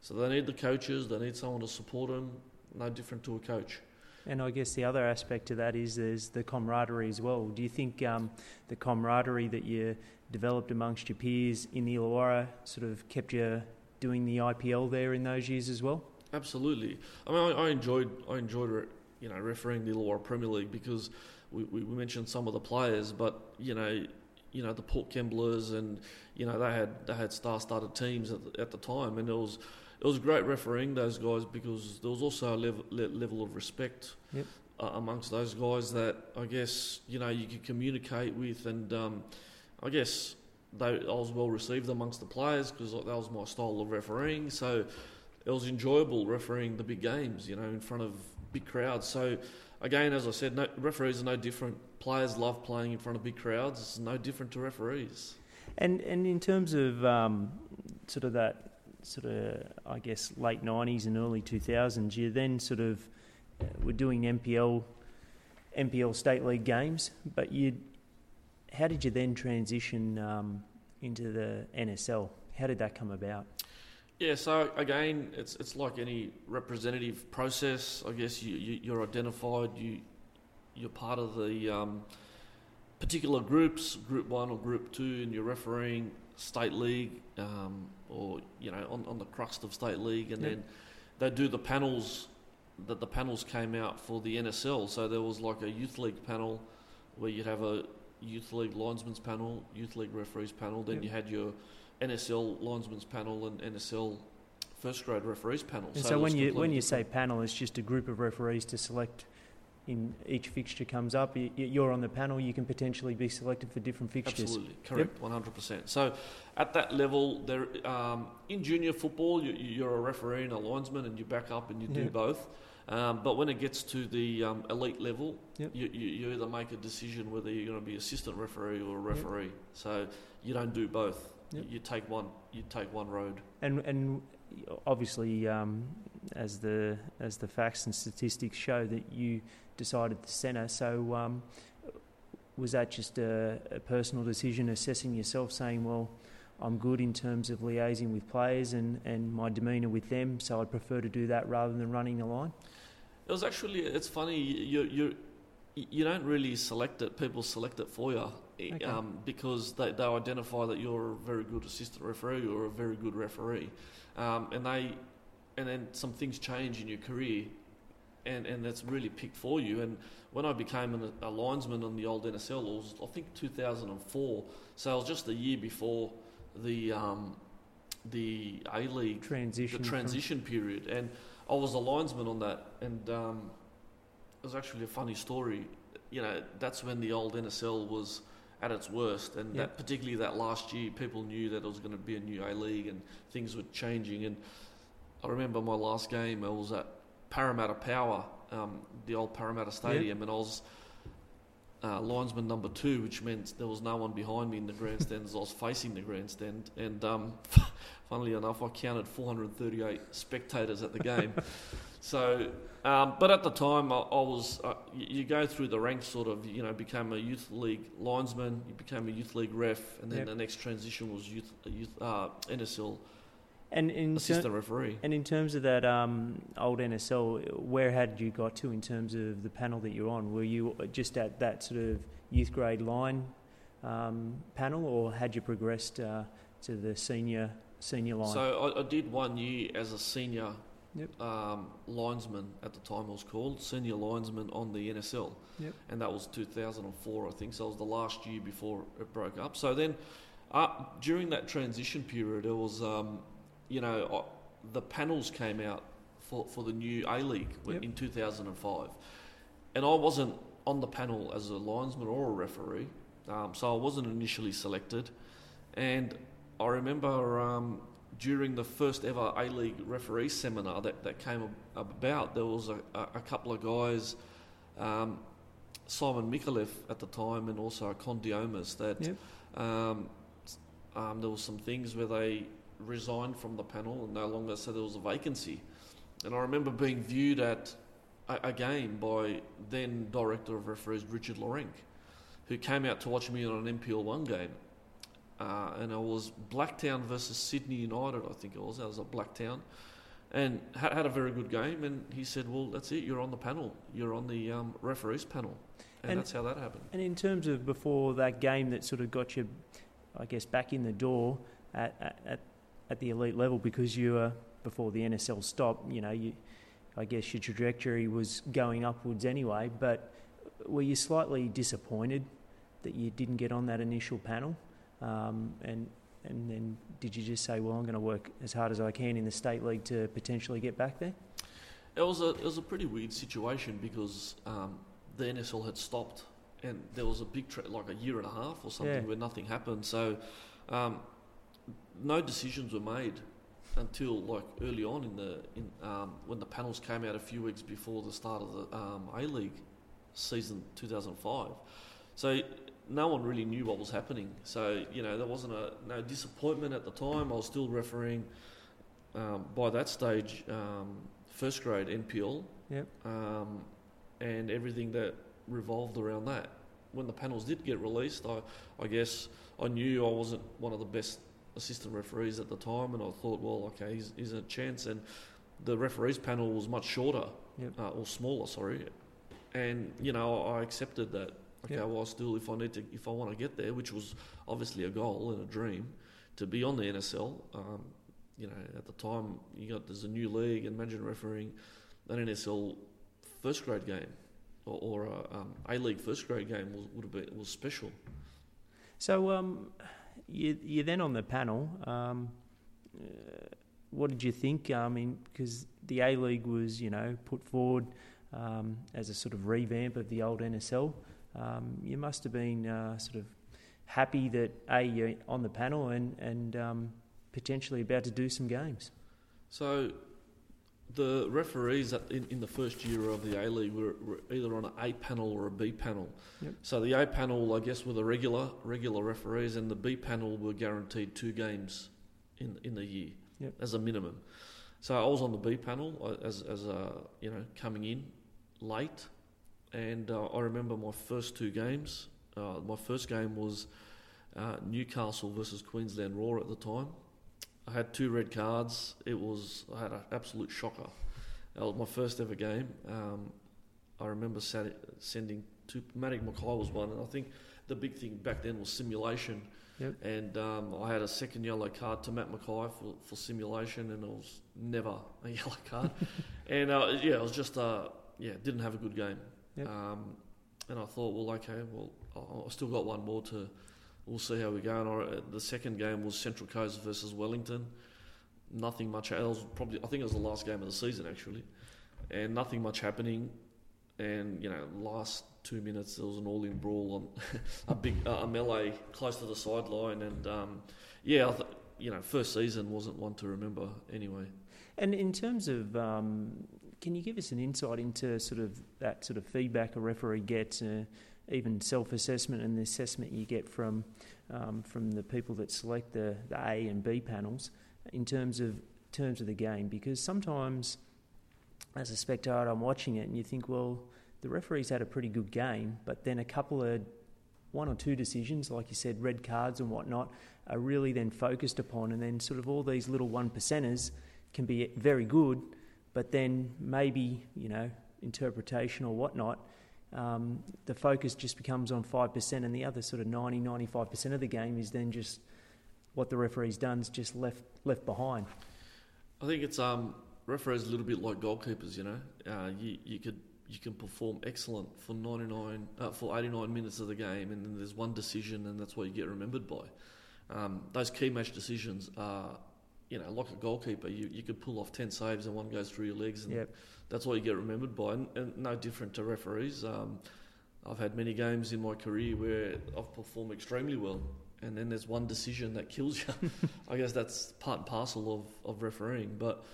So they need the coaches, they need someone to support them, no different to a coach. And I guess the other aspect to that is there's the camaraderie as well. Do you think um, the camaraderie that you developed amongst your peers in the Illawarra sort of kept you doing the IPL there in those years as well? Absolutely. I mean, I, I enjoyed I enjoyed you know refereeing the Illawarra Premier League because we, we, we mentioned some of the players, but you know you know the Port Kemblers and you know they had they had star-studded teams at the, at the time, and it was it was great refereeing those guys because there was also a level level of respect Yep. uh, amongst those guys that I guess you know you could communicate with, and um, I guess they I was well received amongst the players because that was my style of refereeing. So it was enjoyable refereeing the big games, you know, in front of big crowds. So again, as I said, no, referees are no different. Players love playing in front of big crowds. It's no different to referees. And and in terms of um, sort of that sort of I guess late nineties and early two thousands, you then sort of uh, were doing NPL NPL state league games, but you how did you then transition um, into the NSL? How did that come about? Yeah, so again, it's it's like any representative process. I guess you, you you're identified. You you're part of the um, particular groups, Group One or Group Two, and you're refereeing state league, um, or you know on, on the crust of state league, and Yep. then they do the panels. That the panels came out for the NSL. So there was like a youth league panel, where you'd have a youth league linesman's panel, youth league referees panel. Then Yep. you had your NSL linesman's panel and NSL first grade referees panel. And it so, when you when you say panel, it's just a group of referees to select. In each fixture comes up, you're on the panel. You can potentially be selected for different fixtures. Absolutely correct, one hundred percent. So at that level, there um, in junior football, you, you're a referee and a linesman, and you back up and you do Yeah. both. Um, but when it gets to the um, elite level, Yep. you, you, either make a decision whether you're going to be assistant referee or a referee. So you don't do both. Yep. You, take one. You take one road. And and obviously, um, as the as the facts and statistics show, that you decided the centre. So um, was that just a, a personal decision, assessing yourself, saying, "Well, I'm good in terms of liaising with players and, and my demeanour with them, so I'd prefer to do that rather than running the line." It was actually. It's funny. You you you don't really select it. People select it for you Okay. um, because they, they identify that you're a very good assistant referee or a very good referee, um, and they and then some things change in your career, and and that's really picked for you. And when I became an, a linesman on the old NSL, it was I think 2004. So it was just a year before the um, the A League transition. the from- period, and I was a linesman on that, and um, it was actually a funny story. You know, that's when the old NSL was at its worst, and Yeah. that particularly that last year, people knew that it was going to be a new A League and things were changing. And I remember my last game, I was at Parramatta Power, um, the old Parramatta Stadium, and I was. Uh, linesman number two, which meant there was no one behind me in the grandstand as I was facing the grandstand. And um, funnily enough, I counted 438 spectators at the game. so, um, but at the time, I, I was, uh, you, you go through the ranks sort of, you know, became a youth league linesman, you became a youth league ref, and then Yep. the next transition was youth, youth uh, NSL and in ter- assistant referee. and in terms of that um, old NSL, where had you got to in terms of the panel that you're on? Were you just at that sort of youth grade line um, panel, or had you progressed uh, to the senior senior line? So I, I did one year as a senior Yep. um, linesman at the time it was called senior linesman on the NSL, Yep. and that was 2004 I think. So it was the last year before it broke up. So then, uh, during that transition period, it was um, you know uh, the panels came out for, for the new A League Yep. in 2005, and I wasn't on the panel as a linesman or a referee, um, so I wasn't initially selected, and I remember um, during the first ever A League referee seminar that, that came about, there was a, a, couple of guys, um, Simon Micallef at the time, and also Condiomas, that Yep. um, um, there was some things where they resigned from the panel and no longer said there was a vacancy. And I remember being viewed at a, a game by then director of referees Richard Lorenk, who came out to watch me on an NPL one game. Uh, and it was Blacktown versus Sydney United, I think it was. That was at Blacktown, and had, had a very good game. And he said, "Well, that's it. You're on the panel. You're on the um, referees panel." And, And- that's how that happened. And in terms of before that game that sort of got you, I guess, back in the door at, at, at, at the elite level because you were, before the NSL stopped, you know, you, I guess your trajectory was going upwards anyway, but were you slightly disappointed that you didn't get on that initial panel? Um, and, and then did you just say, well, I'm going to work as hard as I can in the state league to potentially get back there? It was a it was a pretty weird situation because um, the NSL had stopped, and there was a big tra- like a year and a half or something Yeah. where nothing happened. So, um, no decisions were made until like early on in the in um, when the panels came out a few weeks before the start of the um, A League season 2005. So no one really knew what was happening. So you know there wasn't a no disappointment at the time. I was still refereeing. Um, by that stage, um, first grade NPL, Yep. um, and everything that revolved around that. When the panels did get released, I, I guess I knew I wasn't one of the best assistant referees at the time, and I thought, well, okay, he's, he's a chance. And the referees panel was much shorter, Yep. uh, or smaller, sorry. And you know, I accepted that. Okay, Yep. well, still, if I need to, if I want to get there, which was obviously a goal and a dream, to be on the NSL. Um, you know, at the time, you got there's a new league, imagine refereeing an NSL first grade game or, or a um, A League first grade game was, would have been was special. So um, you, you're then on the panel. Um, uh, what did you think? I mean, because the A League was, you know, put forward um, as a sort of revamp of the old NSL. Um, you must have been uh, sort of happy that A, you're on the panel and, and um, potentially about to do some games. So the referees at, in, in the first year of the A League were, were either on an A panel or a B panel. Yep. So the A panel, I guess, were the regular regular referees, and the B panel were guaranteed two games in in the year Yep. as a minimum. So I was on the B panel uh, as as a you know coming in late, and uh, I remember my first two games. Uh, my first game was uh, Newcastle versus Queensland Roar at the time. I had two red cards. It was I had an absolute shocker. That was my first ever game. Um, I remember sat, sending two. Matic McKay was one, and I think the big thing back then was simulation. Yep. And um, I had a second yellow card to Matt McKay for, for simulation, and it was never a yellow card. and uh, yeah, it was just uh, yeah, didn't have a good game. Yep. Um, and I thought, well, okay, well, I, I still got one more to. We'll see how we go. And I, the second game was Central Coast versus Wellington. nothing much. It was probably I think it was the last game of the season actually, and nothing much happening. And you know, last two minutes there was an all-in brawl on a big uh, a melee close to the sideline, and um, yeah, I th- you know, first season wasn't one to remember anyway. And in terms of, um, can you give us an insight into sort of that sort of feedback a referee gets, uh, even self-assessment and the assessment you get from um, from the people that select the, the A and B panels in terms of terms of the game? Because sometimes, as a spectator, I'm watching it and you think, well, the referees had a pretty good game, but then a couple of one or two decisions, like you said, red cards and whatnot, are really then focused upon, and then sort of all these little one percenters can be very good, but then maybe you know interpretation or whatnot. Um, the focus just becomes on 5%, and the other sort of 90 95% of the game is then just what the referee's done is just left left behind. I think it's um, referees a little bit like goalkeepers. You know, uh, you you could you can perform excellent for 99 uh, for 89 minutes of the game, and then there's one decision, and that's what you get remembered by. Um, those key match decisions are, you know, like a goalkeeper, you, you could pull off 10 saves and one goes through your legs, and yep. that's all you get remembered by. And, and no different to referees. Um, I've had many games in my career where I've performed extremely well, and then there's one decision that kills you. I guess that's part and parcel of, of refereeing. But,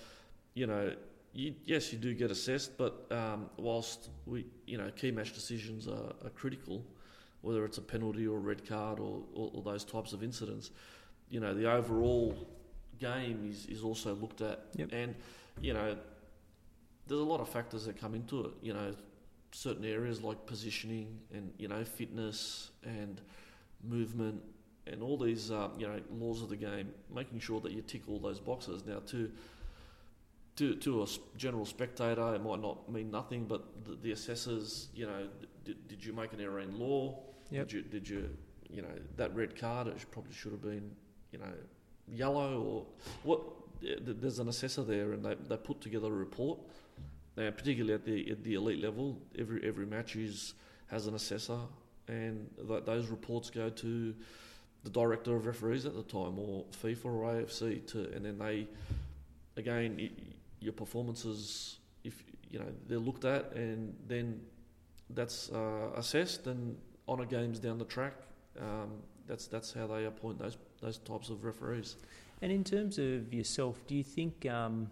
you know, you, yes, you do get assessed, but um, whilst we, you know, key match decisions are, are critical, whether it's a penalty or a red card or, or, or, those types of incidents, you know, the overall game is, is also looked at. Yep. And, you know, there's a lot of factors that come into it. You know, certain areas like positioning and, you know, fitness and movement and all these, um, you know, laws of the game, making sure that you tick all those boxes. Now, to to, to a general spectator, it might not mean nothing, but the, the assessors, you know, did, did you make an error in law? Yep. Did you, did you, you know, that red card, it probably should have been, you know, yellow or what? There's an assessor there, and they, they put together a report. Now, particularly at the at the elite level, every every match is has an assessor, and th- those reports go to the director of referees at the time, or FIFA or AFC, to, and then they, again, your performances, if you know, they're looked at, and then that's uh, assessed, and on a games down the track, um, that's that's how they appoint those those types of referees. And in terms of yourself, do you think um,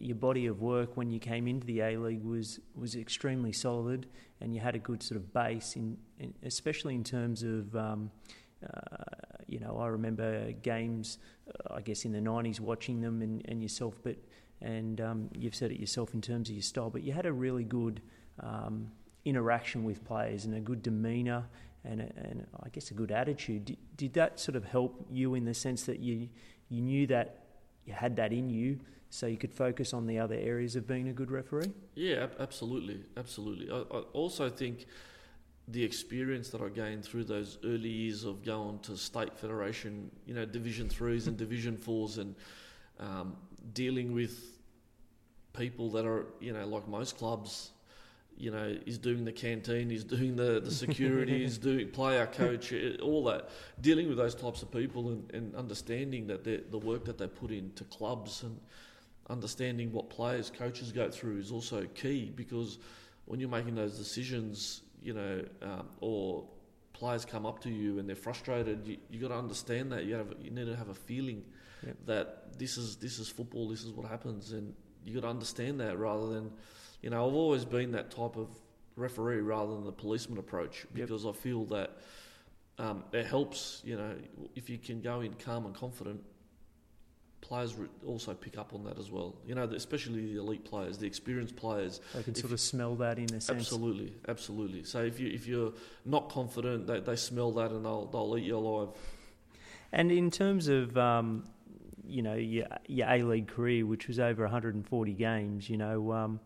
your body of work when you came into the A League was was extremely solid, and you had a good sort of base, in, in especially in terms of um, uh, you know, I remember games, uh, I guess in the '90s, watching them and, and yourself, but and um, you've said it yourself in terms of your style, but you had a really good um, interaction with players and a good demeanour and, and I guess a good attitude. Did, did, that sort of help you in the sense that you you knew that you had that in you, so you could focus on the other areas of being a good referee? Yeah, absolutely, absolutely. I, I also think the experience that I gained through those early years of going to state federation, you know, division threes and division fours, and um, dealing with people that are, you know, like most clubs, you know, is doing the canteen, is doing the, the security, is doing player coach, eh, all that. Dealing with those types of people and, and understanding that the work that they put into clubs and understanding what players, coaches go through is also key because when you're making those decisions, you know, um, or players come up to you and they're frustrated, you, you got to understand that. You have you need to have a feeling yep. that this is this is football, this is what happens, and you got to understand that rather than, you know, I've always been that type of referee rather than the policeman approach because yep. I feel that um, it helps. You know, if you can go in calm and confident, players also pick up on that as well. You know, especially the elite players, the experienced players. They can sort of smell that in a sense. Absolutely, absolutely. So if you if you're not confident, they, they smell that and they'll they'll eat you alive. And in terms of um, you know your your A League career, which was over 140 games, you know, um,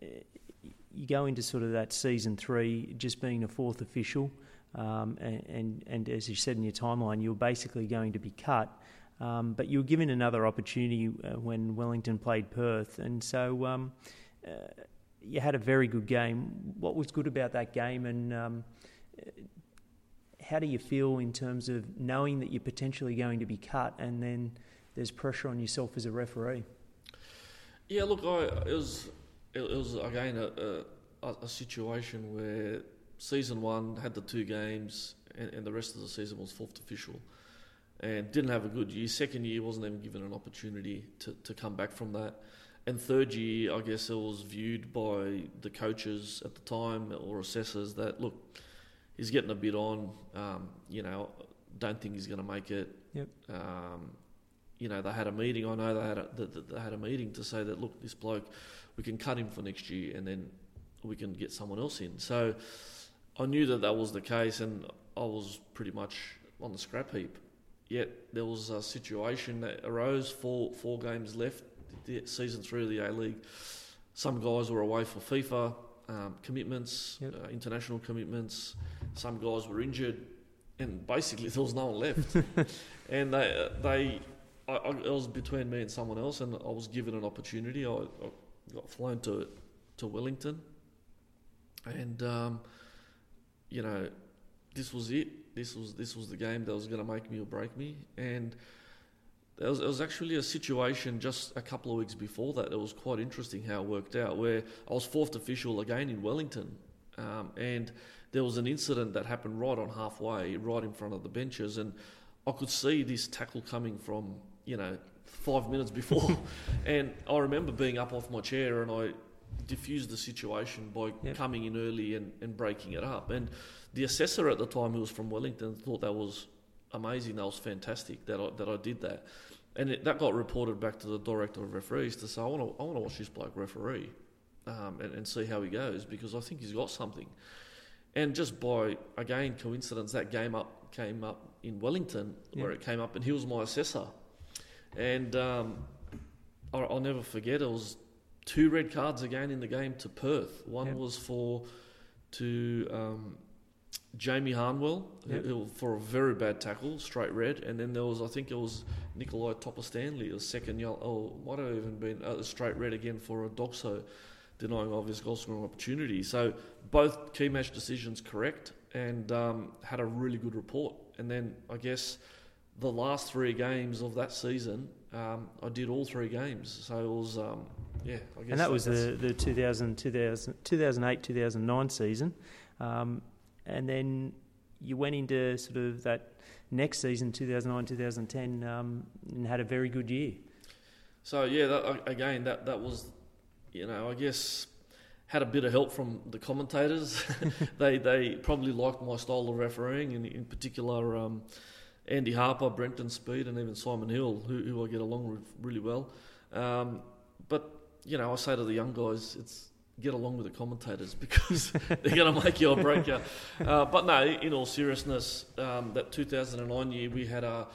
you go into sort of that season three just being a fourth official, um, and, and, and as you said in your timeline, you're basically going to be cut. Um, but you were given another opportunity uh, when Wellington played Perth, and so um, uh, you had a very good game. What was good about that game, and um, how do you feel in terms of knowing that you're potentially going to be cut, and then there's pressure on yourself as a referee. Yeah, look, I it was it, was again a, a, a situation where season one had the two games, and, and, the rest of the season was fourth official, and didn't have a good year. Second year wasn't even given an opportunity to, to come back from that, and third year, I guess it was viewed by the coaches at the time or assessors that look, he's getting a bit on. Um, you know, don't think he's going to make it. Yep. Um, you know, they had a meeting. I know they had a, they had a meeting to say that look, this bloke, we can cut him for next year, and then we can get someone else in. So I knew that that was the case, and I was pretty much on the scrap heap. Yet there was a situation that arose four four games left, the season three of the A League. Some guys were away for FIFA um, commitments, yep. uh, international commitments. Some guys were injured, and basically there was no one left. and they uh, they I, I, it was between me and someone else, and I was given an opportunity. I, I got flown to to Wellington, and um, you know, this was it. This was this was the game that was going to make me or break me. And there was, it was actually a situation just a couple of weeks before that. It was quite interesting how it worked out. Where I was fourth official again in Wellington, um, and there was an incident that happened right on halfway, right in front of the benches, and I could see this tackle coming from you know, five minutes before. and I remember being up off my chair and I diffused the situation by yep. coming in early and, and breaking it up. And the assessor at the time, who was from Wellington, thought that was amazing, that was fantastic that I, that I did that. And it, that got reported back to the director of referees to say, I want to, I want to watch this bloke referee um, and, and see how he goes because I think he's got something. And just by, again, coincidence, that game up came up in Wellington where it came up and he was my assessor. And um, I'll, I'll, never forget, it was two red cards again in the game to Perth. One yep. was for to um, Jamie Harnwell yep. who, for a very bad tackle, straight red. And then there was, I think it was Nikolai Topor-Stanley, a second yellow, oh, might have even been a uh, straight red again for a DOGSO denying obvious goal scoring opportunity. So both key match decisions correct and um, had a really good report. And then I guess the last three games of that season, um, I did all three games. So it was, um, yeah, I guess. And that was the, the 2000, 2000, 2008 2009 season. Um, and then you went into sort of that next season, 2009 2010, um, and had a very good year. So, yeah, that, again, that, that was, you know, I guess had a bit of help from the commentators. they they probably liked my style of refereeing, and in particular, um, Andy Harper, Brenton Speed, and even Simon Hill, who, who I get along with really well. Um, but you know, I say to the young guys, it's get along with the commentators because they're going to make you or break you. Uh, but no, in all seriousness, um, that 2009 year we had a,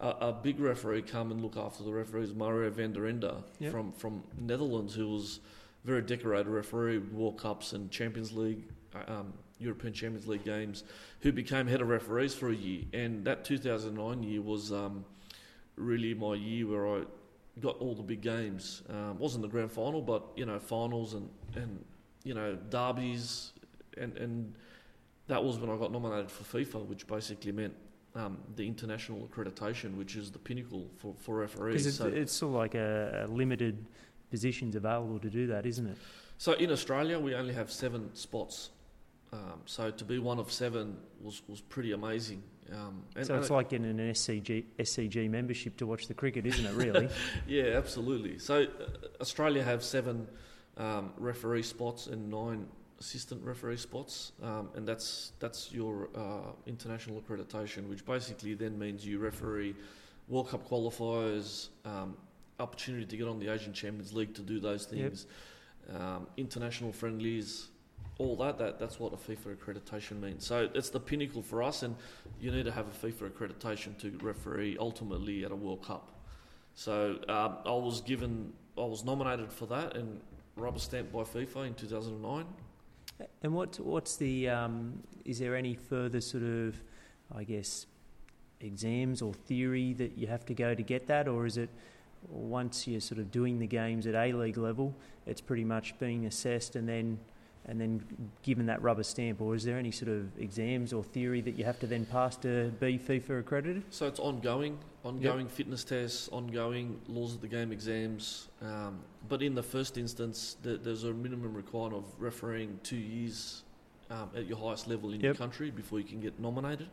a, a, big referee come and look after the referees, Mario van der Ende yep. from from Netherlands, who was very decorated referee, World Cups and Champions League. Um, European Champions League games, who became head of referees for a year. And that 2009 year was um, really my year where I got all the big games. Um, wasn't the grand final, but you know finals and and you know derbies, and and that was when I got nominated for FIFA, which basically meant. Um, the international accreditation, which is the pinnacle for, for referees. It's, so, it's sort of like a, a limited positions available to do that, isn't it? So in Australia, we only have seven spots um, so to be one of seven was, was pretty amazing. Um, so it's like getting an SCG SCG membership to watch the cricket, isn't it? Really? yeah, absolutely. So uh, Australia have seven um, referee spots and nine assistant referee spots, um, and that's that's your uh, international accreditation, which basically then means you referee World Cup qualifiers, um, opportunity to get on the Asian Champions League to do those things, yep. Um, international friendlies all that, that that's what a FIFA accreditation means. So it's the pinnacle for us, and you need to have a FIFA accreditation to referee ultimately at a World Cup. So um, I was given, I was nominated for that and rubber stamped by FIFA in 2009. And what what's the um, is there any further sort of, I guess, exams or theory that you have to go to get that, or is it once you're sort of doing the games at A League level, it's pretty much being assessed and then and then given that rubber stamp, or is there any sort of exams or theory that you have to then pass to be FIFA accredited? So it's ongoing, ongoing yep. fitness tests, ongoing laws of the game exams. Um, but in the first instance, the, there's a minimum requirement of refereeing two years um, at your highest level in yep. your country before you can get nominated.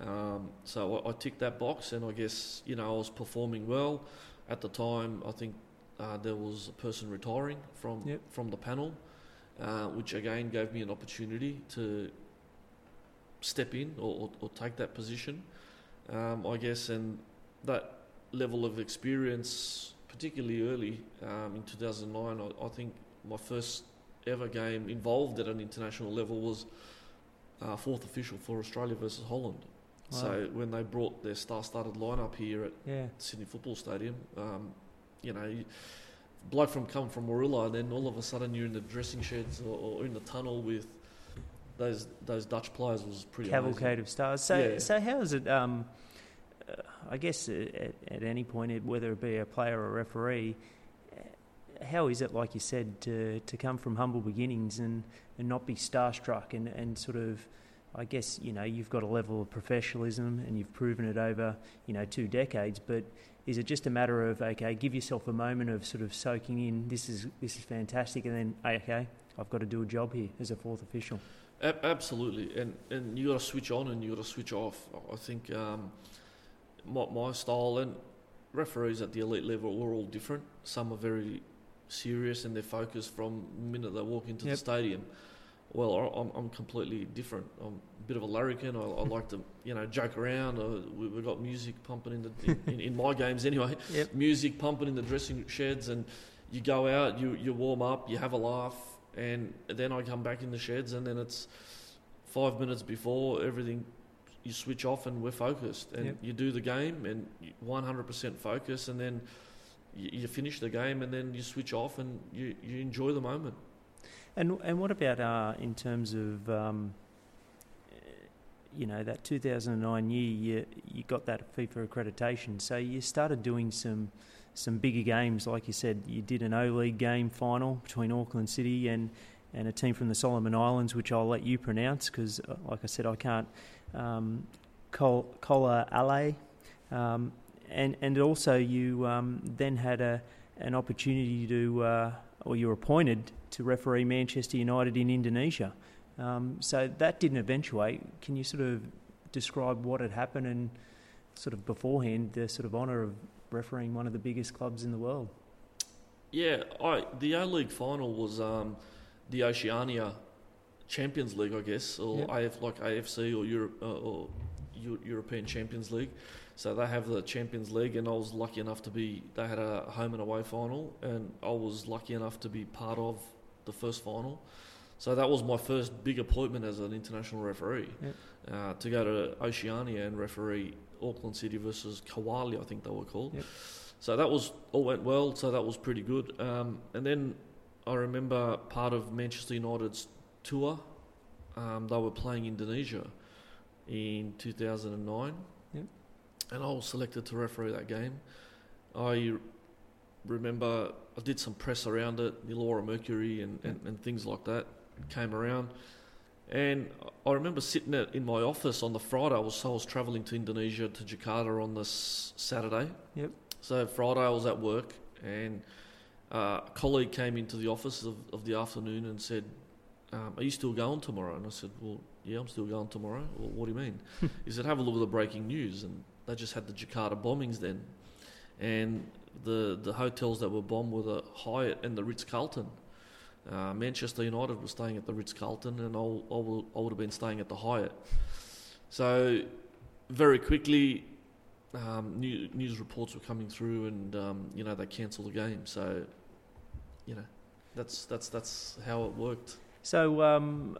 Um, so I, I, ticked that box, and I guess you know I was performing well at the time. I think uh, there was a person retiring from yep. from the panel, uh, which again gave me an opportunity to step in or, or, or take that position. Um, I guess, and that level of experience, particularly early um, in 2009, I, I, think my first ever game involved at an international level was uh, fourth official for Australia versus Holland. Wow. So when they brought their star-studded lineup here at yeah. Sydney Football Stadium, um, you know, you, bloke from come from Warilla, and then all of a sudden you're in the dressing sheds or, or in the tunnel with those those Dutch players was pretty cavalcade amazing. of stars. So yeah. so how is it? Um, uh, I guess at, at, any point, whether it be a player or a referee, how is it, like you said, to to come from humble beginnings and, and not be starstruck and, and sort of I guess you know you've got a level of professionalism and you've proven it over you know two decades. But is it just a matter of okay, give yourself a moment of sort of soaking in this is this is fantastic, and then okay, I've got to do a job here as a fourth official. absolutely, and and you got to switch on and you got to switch off. I think um, my my style and referees at the elite level are all different. Some are very serious and they're focused from the minute they walk into yep. the stadium well, I'm, I'm completely different. I'm bit of a larrikin. I, I like to, you know, joke around. Uh, we, have got music pumping in the in, in, my games anyway. Yep. Music pumping in the dressing sheds, and you go out, you you warm up, you have a laugh, and then I come back in the sheds, and then it's five minutes before everything. You switch off, and we're focused, and yep. you do the game, and 100% focus, and then you, you finish the game, and then you switch off, and you, you enjoy the moment. And and what about uh, in terms of um, you know that 2009 year you you got that FIFA accreditation, so you started doing some some bigger games, like you said, you did an O League game final between Auckland City and and a team from the Solomon Islands, which I'll let you pronounce because, uh, like I said, I can't. Um, Koloale, um, and and also you um, then had a an opportunity to, uh, or you were appointed to referee Manchester United in Indonesia. Um, so that didn't eventuate. Can you sort of describe what had happened and sort of beforehand the sort of honour of refereeing one of the biggest clubs in the world? Yeah, I, the A League final was um, the Oceania Champions League, I guess, or yep. AF, like AFC or Europe uh, or Euro- European Champions League. So they have the Champions League, and I was lucky enough to be. They had a home and away final, and I was lucky enough to be part of the first final. So that was my first big appointment as an international referee yep. uh, to go to Oceania and referee Auckland City versus Kawali, I think they were called. Yep. So that was all went well. So that was pretty good. Um, and then I remember part of Manchester United's tour. Um, they were playing Indonesia in 2009, yep. and I was selected to referee that game. I remember I did some press around it, the Illawarra Mercury and, and, and, things like that came around. And I remember sitting in my office on the Friday. I was, I was travelling to Indonesia to Jakarta on this Saturday. Yep. So Friday I was at work, and uh, a colleague came into the office of, of the afternoon and said, um, "Are you still going tomorrow?" And I said, "Well, yeah, I'm still going tomorrow." Well, what do you mean? he said, "Have a look at the breaking news." And they just had the Jakarta bombings then, and the the hotels that were bombed were the Hyatt and the Ritz Carlton. Uh, Manchester United was staying at the Ritz Carlton, and I, I, I would have been staying at the Hyatt. So, very quickly, um, new, news reports were coming through, and um, you know they cancelled the game. So, you know, that's that's that's how it worked. So, um,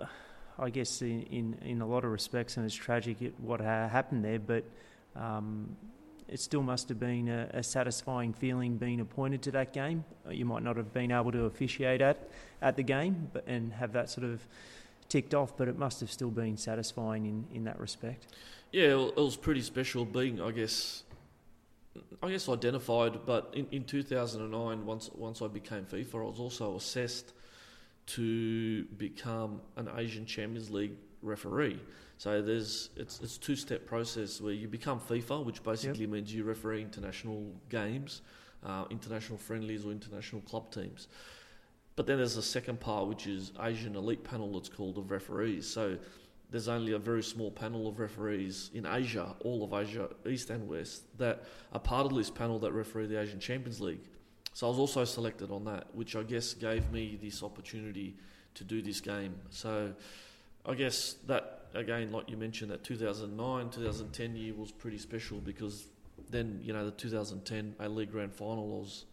I guess in, in, in a lot of respects, and it's tragic what happened there, but um, it still must have been a, a, satisfying feeling being appointed to that game. Uh, you might not have been able to officiate at, at the game but, and have that sort of ticked off, but it must have still been satisfying in, in that respect. Yeah, it was pretty special being, I guess, I guess identified. But in, in 2009, once once I became FIFA, I was also assessed to become an Asian Champions League referee. So there's it's it's two step process where you become FIFA, which basically yep. means you referee international games, uh, international friendlies or international club teams. But then there's a second part, which is Asian elite panel. It's called of referees. So there's only a very small panel of referees in Asia, all of Asia, East and West, that are part of this panel that referee the Asian Champions League. So I was also selected on that, which I guess gave me this opportunity to do this game. So I guess that, again, like you mentioned, that 2009 2010 year was pretty special because then, you know, the 2010 A League Grand Final was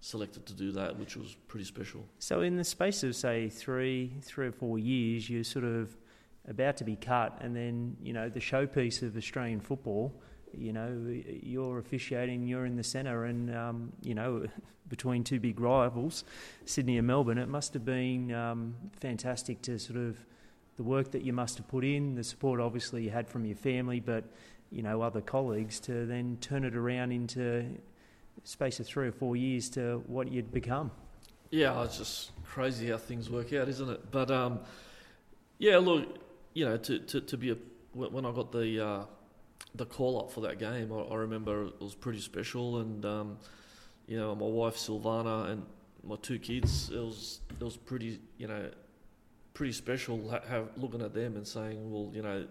selected to do that, which was pretty special. So, in the space of say three, three or four years, you're sort of about to be cut, and then you know the showpiece of Australian football. You know, you're officiating, you're in the centre, and um, you know, between two big rivals, Sydney and Melbourne, it must have been um, fantastic to sort of the work that you must have put in, the support obviously you had from your family, but you know other colleagues to then turn it around into space of three or four years to what you'd become. Yeah, it's just crazy how things work out, isn't it? But um, yeah, look, you know, to, to, to be a when I got the uh, the call up for that game, I, I, remember it was pretty special, and um, you know, my wife Silvana and my two kids, it was it was pretty, you know, pretty special ha- have looking at them and saying, well, you know,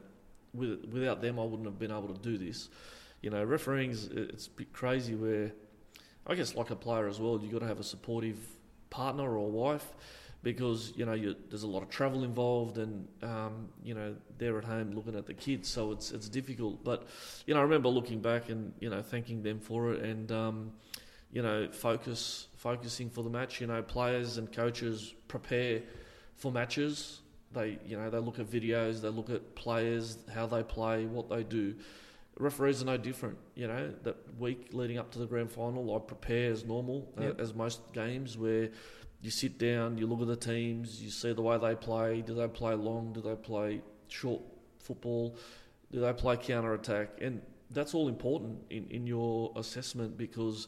with, without them, I wouldn't have been able to do this. You know, refereeing it's a bit crazy where, I guess, like a player as well, you've got to have a supportive partner or wife because you know you, there's a lot of travel involved, and um, you know they're at home looking at the kids, so it's it's difficult. But you know, I remember looking back and you know thanking them for it, and um, you know focus focusing for the match. You know, players and coaches prepare for matches. They, you know, they look at videos, they look at players, how they play, what they do. Referees are no different. You know, that week leading up to the grand final, I prepare as normal, uh, yep. uh, as most games, where you sit down, you look at the teams, you see the way they play. Do they play long? Do they play short football? Do they play counter attack? And that's all important in, in your assessment because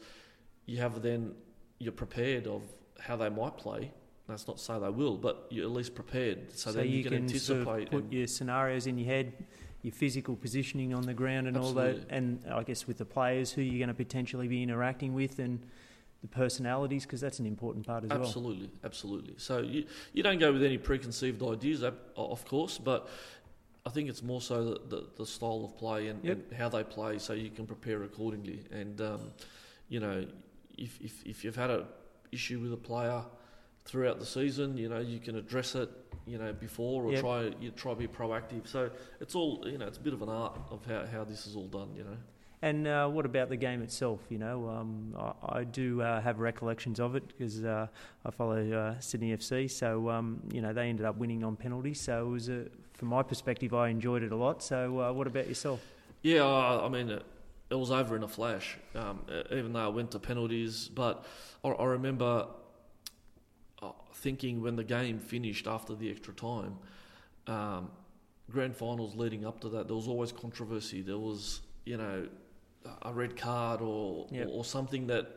you have then you're prepared of how they might play that's not to say they will, but you're at least prepared. So, so then you, you can, can anticipate. Sort of put your scenarios in your head, your physical positioning on the ground, and Absolutely. all that. And I guess with the players who you're going to potentially be interacting with, and the personalities, because that's an important part as absolutely, well. Absolutely, absolutely. So you you don't go with any preconceived ideas, of course, but I think it's more so the, the, the style of play and, yep. and, how they play, so you can prepare accordingly. And um, you know, if, if if you've had an issue with a player throughout the season. You know, you can address it, you know, before or yep. try you try to be proactive. So it's all you know, it's a bit of an art of how, how this is all done. You know. And uh, what about the game itself? You know, um, I, I, do uh, have recollections of it because uh, I follow uh, Sydney FC. So um, you know, they ended up winning on penalties. So it was, a, from my perspective, I enjoyed it a lot. So uh, what about yourself? Yeah, I mean, it, it was over in a flash. Um, even though I went to penalties, but I, I remember thinking when the game finished after the extra time, um, grand finals leading up to that, there was always controversy. There was, you know, a red card or yep. or, or, something that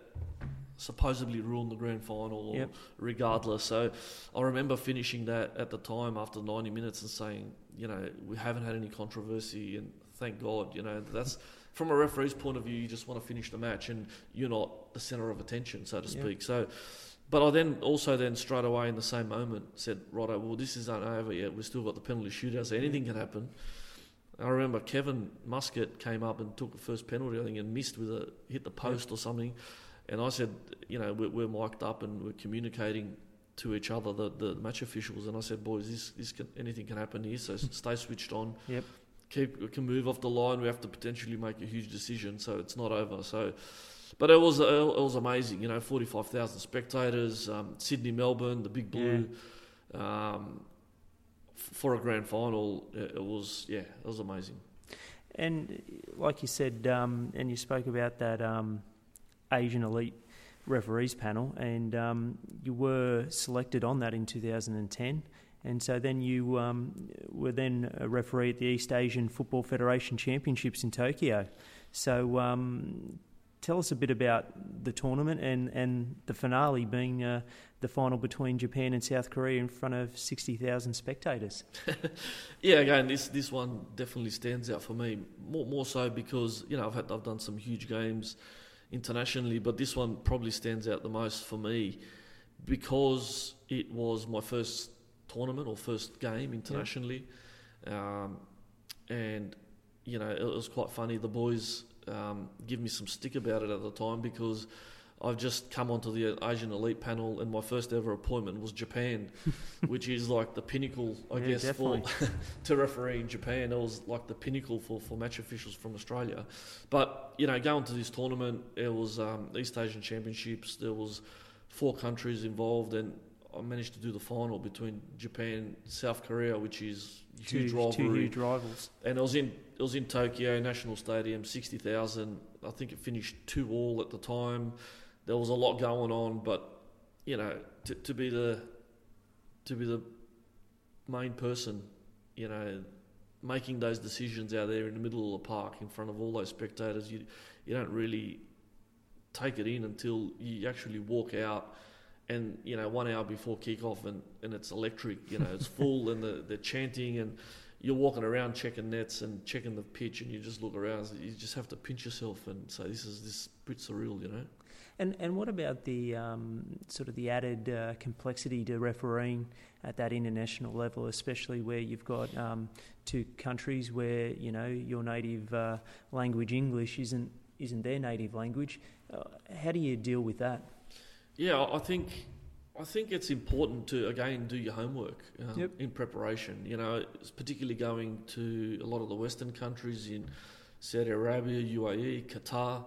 supposedly ruined the grand final, or yep. regardless. So I remember finishing that at the time after 90 minutes and saying, you know, we haven't had any controversy, and thank God, you know, that's. From a referee's point of view, you just want to finish the match, and you're not the centre of attention, so to speak. Yep. So, but I then also then straight away in the same moment said, righto, well this isn't over yet. We've still got the penalty shootout, so anything can happen. I remember Kevin Muscat came up and took the first penalty, I think, and missed with a hit the post or something. And I said, you know, we're, we're mic'd up and we're communicating to each other, the, the match officials. And I said, boys, this, this can, anything can happen here, so stay switched on. Yep. Keep can move off the line. We have to potentially make a huge decision, so it's not over. So but it was it was amazing. You know, forty five thousand spectators, um, Sydney, Melbourne, the Big Blue. Yeah. Um, for a grand final, it was yeah, it was amazing. And like you said, um, and you spoke about that um, Asian elite referees panel, and um, you were selected on that in 2010. And so then you um, were then a referee at the East Asian Football Federation Championships in Tokyo. So tell us a bit about the tournament and, and the finale being uh, the final between Japan and South Korea in front of 60,000 spectators. yeah, again, this, this one definitely stands out for me, more, more so because, you know, I've, had, I've done some huge games internationally, but this one probably stands out the most for me because it was my first tournament or first game internationally. Um, and, you know, it was quite funny. The boys um, give me some stick about it at the time because I've just come onto the Asian Elite panel, and my first ever appointment was Japan, which is like the pinnacle, I yeah, guess, for to referee in Japan. It was like the pinnacle for, for match officials from Australia. But you know, going to this tournament, it was um, East Asian Championships. There was four countries involved, and I managed to do the final between Japan, South Korea, which is two, huge rivalry. Two huge rivals. And I was in it was in Tokyo National Stadium, sixty thousand. I think it finished two all at the time. There was a lot going on, but you know, to, to be the to be the main person, you know, making those decisions out there in the middle of the park in front of all those spectators, you you don't really take it in until you actually walk out and you know one hour before kickoff and, and it's electric you know it's full and the, they're chanting and you're walking around checking nets and checking the pitch and you just look around you just have to pinch yourself and say this is this bit surreal you know and and what about the um, sort of the added uh, complexity to refereeing at that international level, especially where you've got um, two countries where you know your native uh, language English isn't isn't their native language. Uh, how do you deal with that? Yeah, I think I think it's important to again do your homework um, yep. in preparation. You know, particularly going to a lot of the Western countries in Saudi Arabia, UAE, Qatar.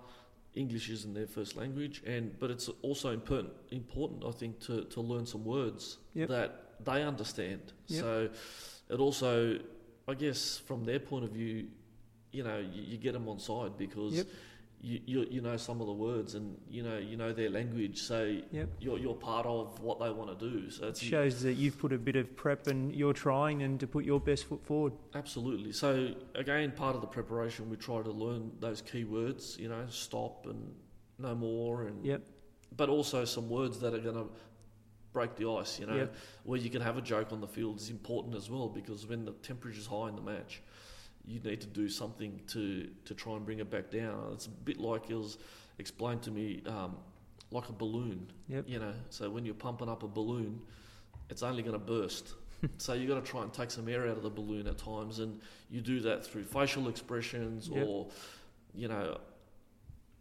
English isn't their first language, and but it's also important important I think to, to learn some words yep. that they understand. Yep. So it also, I guess, from their point of view, you know, you, you get them on side because you, you, you know some of the words and you know you know their language, so yep. you're you're part of what they want to do. So it shows that you've put a bit of prep and you're trying and to put your best foot forward. Absolutely. So again, part of the preparation, we try to learn those key words. You know, stop and no more, and yep. But also some words that are going to break the ice. You know, yep. where you can have a joke on the field is important as well because when the temperature is high in the match you need to do something to, to try and bring it back down. It's a bit like it was explained to me, um, like a balloon. Yep. You know, so when you're pumping up a balloon, it's only going to burst. so you've got to try and take some air out of the balloon at times, and you do that through facial expressions yep. or, you know,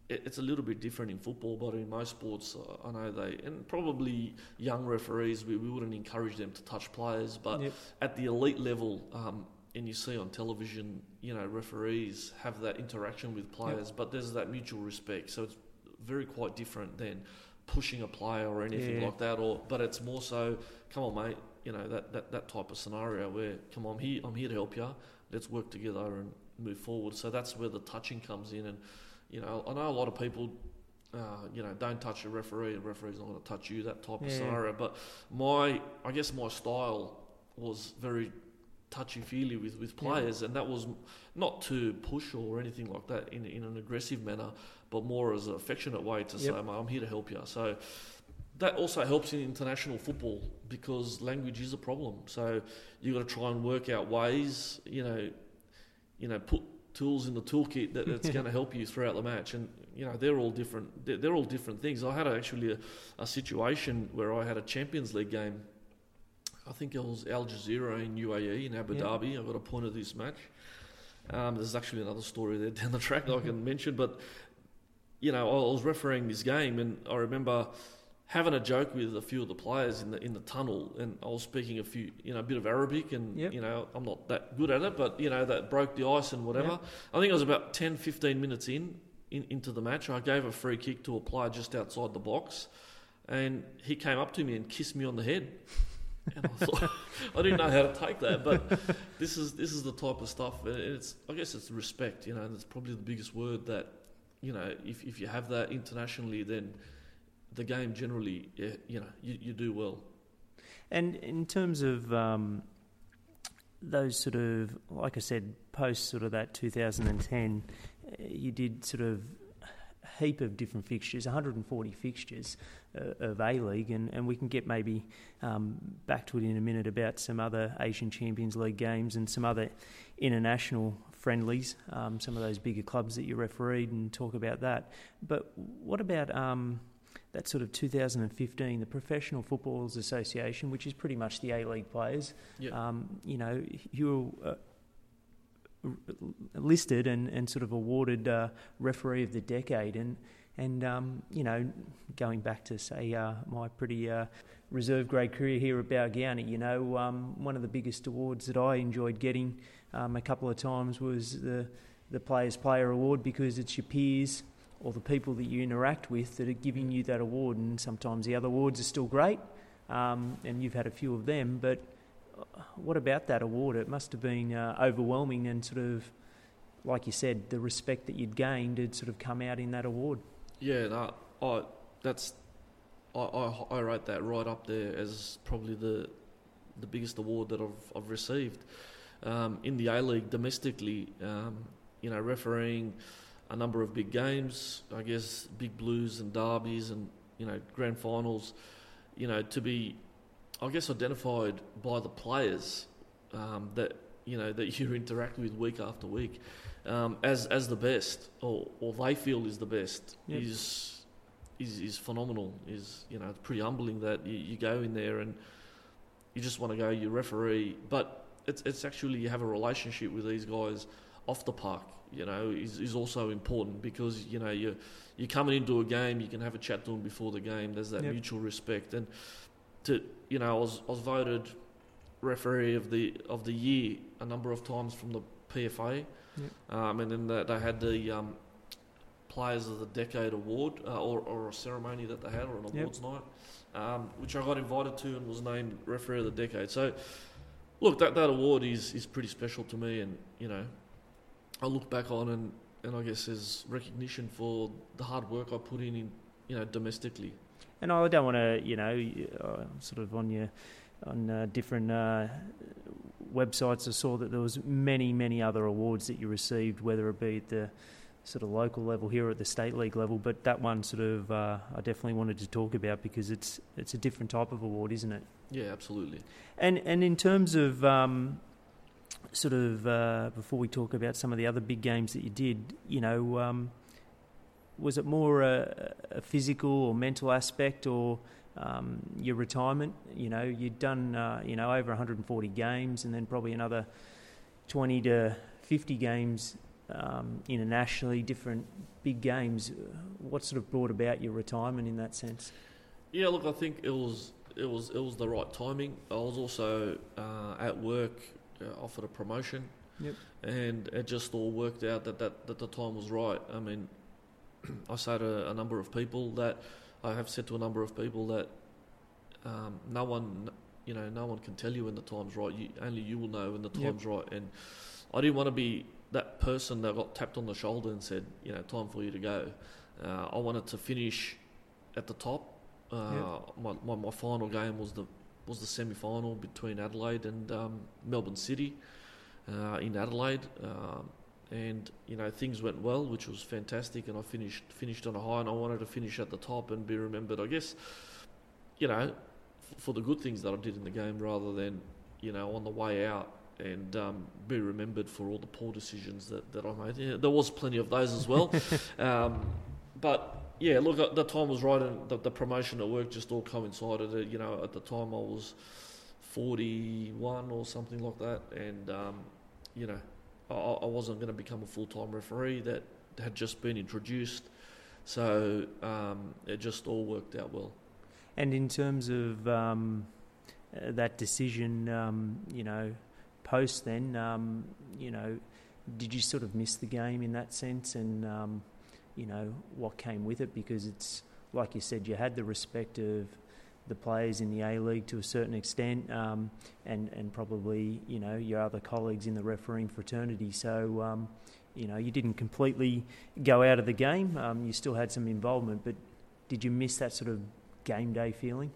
it's a little bit different in football, but in most sports, I know they, and probably young referees, we, we wouldn't encourage them to touch players, but yep. at the elite level, um, and you see on television, you know, referees have that interaction with players, yep. but there's that mutual respect. So it's very quite different than pushing a player or anything yeah. like that. Or but it's more so, come on, mate, you know, that, that, that type of scenario where, come on, I'm here, I'm here to help you. Let's work together and move forward. So that's where the touching comes in. And you know, I know a lot of people. Uh, you know, don't touch a referee. The referee's not going to touch you. That type yeah. of scenario. But my, I guess my style was very touchy feely with, with players, yeah. and that was not to push or anything like that in, in an aggressive manner, but more as an affectionate way to yep. say, I'm here to help you. So that also helps in international football because language is a problem. So you've got to try and work out ways, you know, you know, put tools in the toolkit that, that's going to help you throughout the match. And you know, they're all different. They're, they're all different things. I had actually a, a situation where I had a Champions League game I think it was Al Jazira in UAE in Abu yeah. Dhabi. I got a point of this match. Um, there's actually another story there down the track that I can mention, but you know, I was refereeing this game, and I remember having a joke with a few of the players in the in the tunnel, and I was speaking a few, you know, a bit of Arabic, and yep. you know, I'm not that good at it, but you know, that broke the ice and whatever. Yep. I think it was about 10, 15 minutes in, in into the match. I gave a free kick to a player just outside the box, and he came up to me and kissed me on the head. And I didn't know how to take that, but this is this is the type of stuff. And it's I guess it's respect. You know, and it's probably the biggest word that you know. If if you have that internationally, then the game generally, you know, you, you do well. And in terms of um, those sort of, like I said, post sort of that 2010, uh, you did sort of heap of different fixtures, 140 fixtures uh, of A League, and, and we can get maybe um, back to it in a minute about some other Asian Champions League games and some other international friendlies, um, some of those bigger clubs that you refereed, and talk about that. But what about um, that sort of 2015, the Professional Footballers Association, which is pretty much the A League players? Yeah. Um, you know, you were. Uh, listed and, and sort of awarded uh, referee of the decade. And and um, you know going back to say uh, my pretty uh, reserve grade career here at Balgownie you know um, one of the biggest awards that I enjoyed getting um, a couple of times was the the Players Player Award because it's your peers or the people that you interact with that are giving you that award. And sometimes the other awards are still great um, and you've had a few of them but what about that award? It must have been uh, overwhelming and sort of, like you said, the respect that you'd gained had sort of come out in that award. Yeah, I that's I, I, I rate that right up there as probably the the biggest award that I've I've received um, in the A League domestically. Um, you know, refereeing a number of big games, I guess big blues and derbies and you know grand finals. You know, to be I guess, identified by the players um, that you know that you interact with week after week um, as as the best, or or they feel is the best, yep. is is is phenomenal. Is you know it's pretty humbling that you, you go in there and you just want to go, you referee, but it's it's actually you have a relationship with these guys off the park. You know, is is also important because you know you you're coming into a game, you can have a chat to them before the game. There's that yep. mutual respect and to you know I was I was voted referee of the of the year a number of times from the PFA, yep. um, and then the, they had the um, Players of the Decade award uh, or, or a ceremony that they had or an awards yep. night, um, which I got invited to and was named referee of the decade. So, look, that that award is is pretty special to me, and you know, I look back on and and I guess there's recognition for the hard work I put in, in you know domestically and I don't want to, you know, uh, sort of on your on uh, different uh, websites. I saw that there was many, many other awards that you received, whether it be at the sort of local level here or at the state league level. But that one, sort of, uh, I definitely wanted to talk about because it's it's a different type of award, isn't it? Yeah, absolutely. And and in terms of um, sort of uh, before we talk about some of the other big games that you did, you know. Um, was it more a, a physical or mental aspect or um, your retirement? You know, you'd done uh, you know over 140 games and then probably another 20 to 50 games um, internationally, different big games. What sort of brought about your retirement in that sense? Yeah, look, I think it was it was it was the right timing. I was also uh, at work, uh, offered a promotion, yep. and it just all worked out that, that that the time was right. I mean, I say to a number of people that I have said to a number of people that um, no one, you know, no one can tell you when the time's right. You, only you will know when the time's yep. right. And I didn't want to be that person that got tapped on the shoulder and said, you know, time for you to go. Uh, I wanted to finish at the top. Uh, yep. my, my, my final game was the was the semi final between Adelaide and um, Melbourne City uh, in Adelaide. Um, and you know things went well, which was fantastic, and I finished finished on a high, and I wanted to finish at the top and be remembered. I guess, you know, f- for the good things that I did in the game, rather than you know on the way out and um, be remembered for all the poor decisions that, that I made. Yeah, there was plenty of those as well, um, but yeah, look, the time was right, and the, the promotion at work just all coincided. Uh, you know, at the time I was forty one or something like that, and um, you know I, wasn't going to become a full time referee. That had just been introduced, so um, it just all worked out well. And in terms of um, uh, that decision, um, you know, post then, um, you know, did you sort of miss the game in that sense, and um, you know what came with it? Because it's like you said, you had the respect of the players in the A League to a certain extent, um, and and probably you know your other colleagues in the refereeing fraternity. So um, you know you didn't completely go out of the game. Um, you still had some involvement, but did you miss that sort of game day feeling?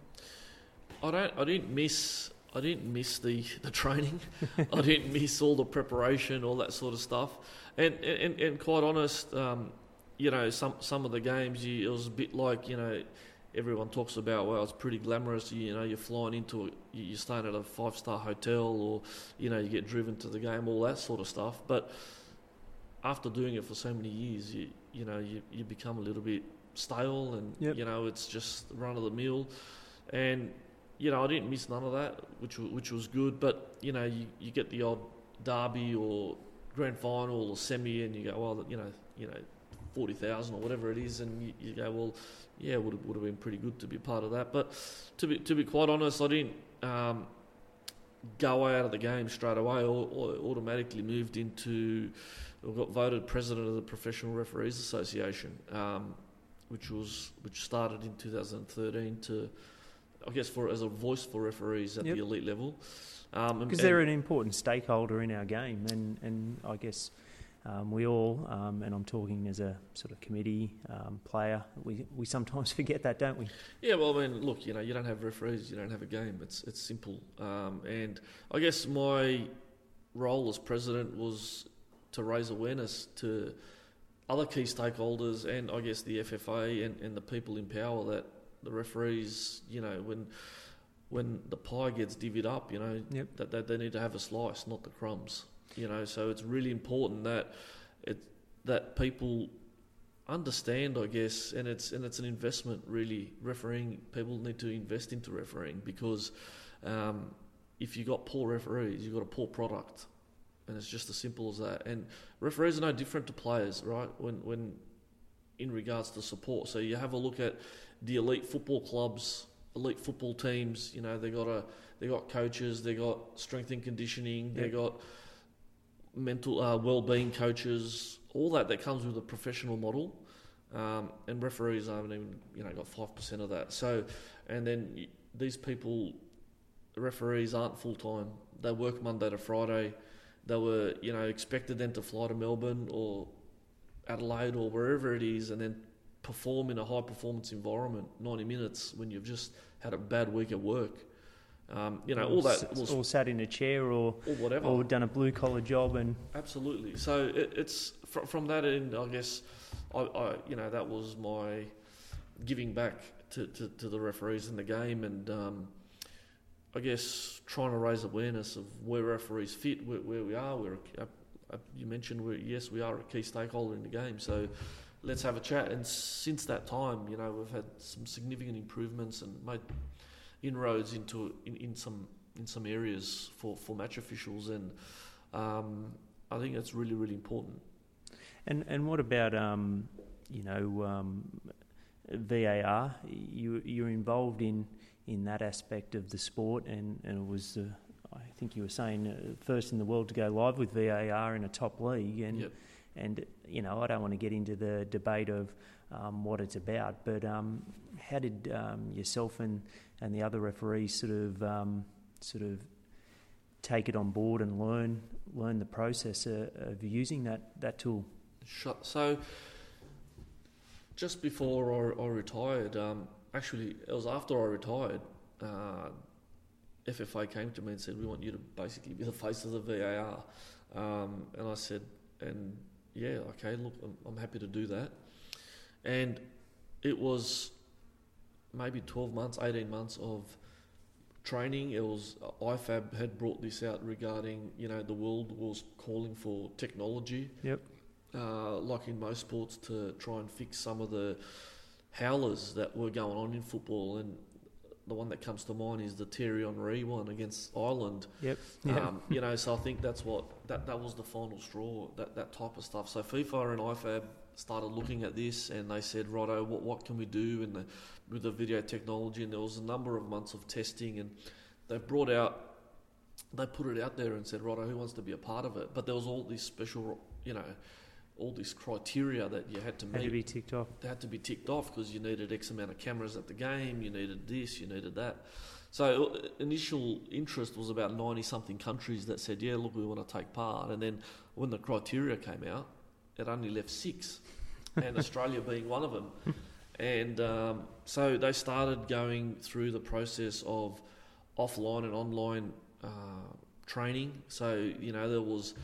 I don't. I didn't miss. I didn't miss the, the training. I didn't miss all the preparation, all that sort of stuff. And and, and quite honest, um, you know, some some of the games, you, it was a bit like you know, everyone talks about well, it's pretty glamorous. You, you know, you're flying into a, you're staying at a five star hotel, or you know, you get driven to the game, all that sort of stuff. But after doing it for so many years, you you know, you, you become a little bit stale, and Yep. you know, it's just run of the mill, and you know, I didn't miss none of that, which which was good. But you know, you, you get the odd derby or grand final or semi, and you go, well, you know, you know, forty thousand or whatever it is, and you, you go, well, yeah, would have, would have been pretty good to be part of that. But to be to be quite honest, I didn't um, go out of the game straight away, or, or automatically moved into. I got voted president of the Professional Referees Association, um, which was which started in 2013 to, I guess, for as a voice for referees at Yep. the elite level. Um, Because they're an important stakeholder in our game, and, and I guess um, we all, um, and I'm talking as a sort of committee um, player, we, we sometimes forget that, don't we? Yeah, well, I mean, look, you know, you don't have referees, you don't have a game. It's it's simple. Um, and I guess my role as president was to raise awareness to other key stakeholders and I guess the FFA and, and the people in power that the referees, you know, when when the pie gets divvied up, you know, Yep. that, that they need to have a slice, not the crumbs. You know, so it's really important that it that people understand, I guess, and it's and it's an investment really. Refereeing people need to invest into refereeing because um, if you've got poor referees, you have got a poor product, and it's just as simple as that. And referees are no different to players, right? When when in regards to support, so you have a look at the elite football clubs, elite football teams. You know, they got a they got coaches, they got strength and conditioning, they Yep. got mental uh, well-being coaches, all that that comes with a professional model. Um, and referees haven't even you know got five percent of that. So, and then these people, referees aren't full time. They work Monday to Friday. They were you know expected then to fly to Melbourne or Adelaide or wherever it is, and then perform in a high performance environment, ninety minutes when you've just had a bad week at work. Um, you know all Or that was or sat in a chair, or, or whatever. or done a blue collar job, and Absolutely. So it, it's fr- from that end, I guess, I, I you know that was my giving back to, to, to the referees in the game, and um, I guess trying to raise awareness of where referees fit, where, where we are. We're a, a, you mentioned we yes we are a key stakeholder in the game, so let's have a chat. And since that time, you know, we've had some significant improvements and made inroads into in, in some in some areas for, for match officials and. Um, I think that's really, really important. and and what about um, you know um, VAR? You you're involved in in that aspect of the sport, and, and it was uh, I think you were saying uh, first in the world to go live with VAR in a top league, and Yep. and you know I don't want to get into the debate of um, what it's about, but um, how did um, yourself and, and the other referees sort of um, sort of take it on board and learn learn the process uh, of using that, that tool? So, just before I, I retired, um, actually, it was after I retired, uh, FFA came to me and said, We want you to basically be the face of the VAR. Um, and I said, And yeah, okay, look, I'm, I'm happy to do that. And it was maybe 12 months, 18 months of training. It was IFAB had brought this out regarding, you know, the world was calling for technology Yep. uh, like in most sports, to try and fix some of the howlers that were going on in football. And the one that comes to mind is the Thierry Henry one against Ireland. Yep. Um, you know, so I think that's what that, that was the final straw. That that type of stuff. So FIFA and IFAB started looking at this, and they said, "Righto, what what can we do?" And the, with the video technology, and there was a number of months of testing, and they brought out. They put it out there and said, "Righto, who wants to be a part of it?" But there was all these special, you know, all this criteria that you had to Had meet to be ticked off. they had to be ticked off because you needed X amount of cameras at the game, you needed this, you needed that. So uh, initial interest was about ninety something countries that said, "Yeah, look, we want to take part." And then when the criteria came out, it only left six, and Australia being one of them. And um, so they started going through the process of offline and online uh, training. So you know there was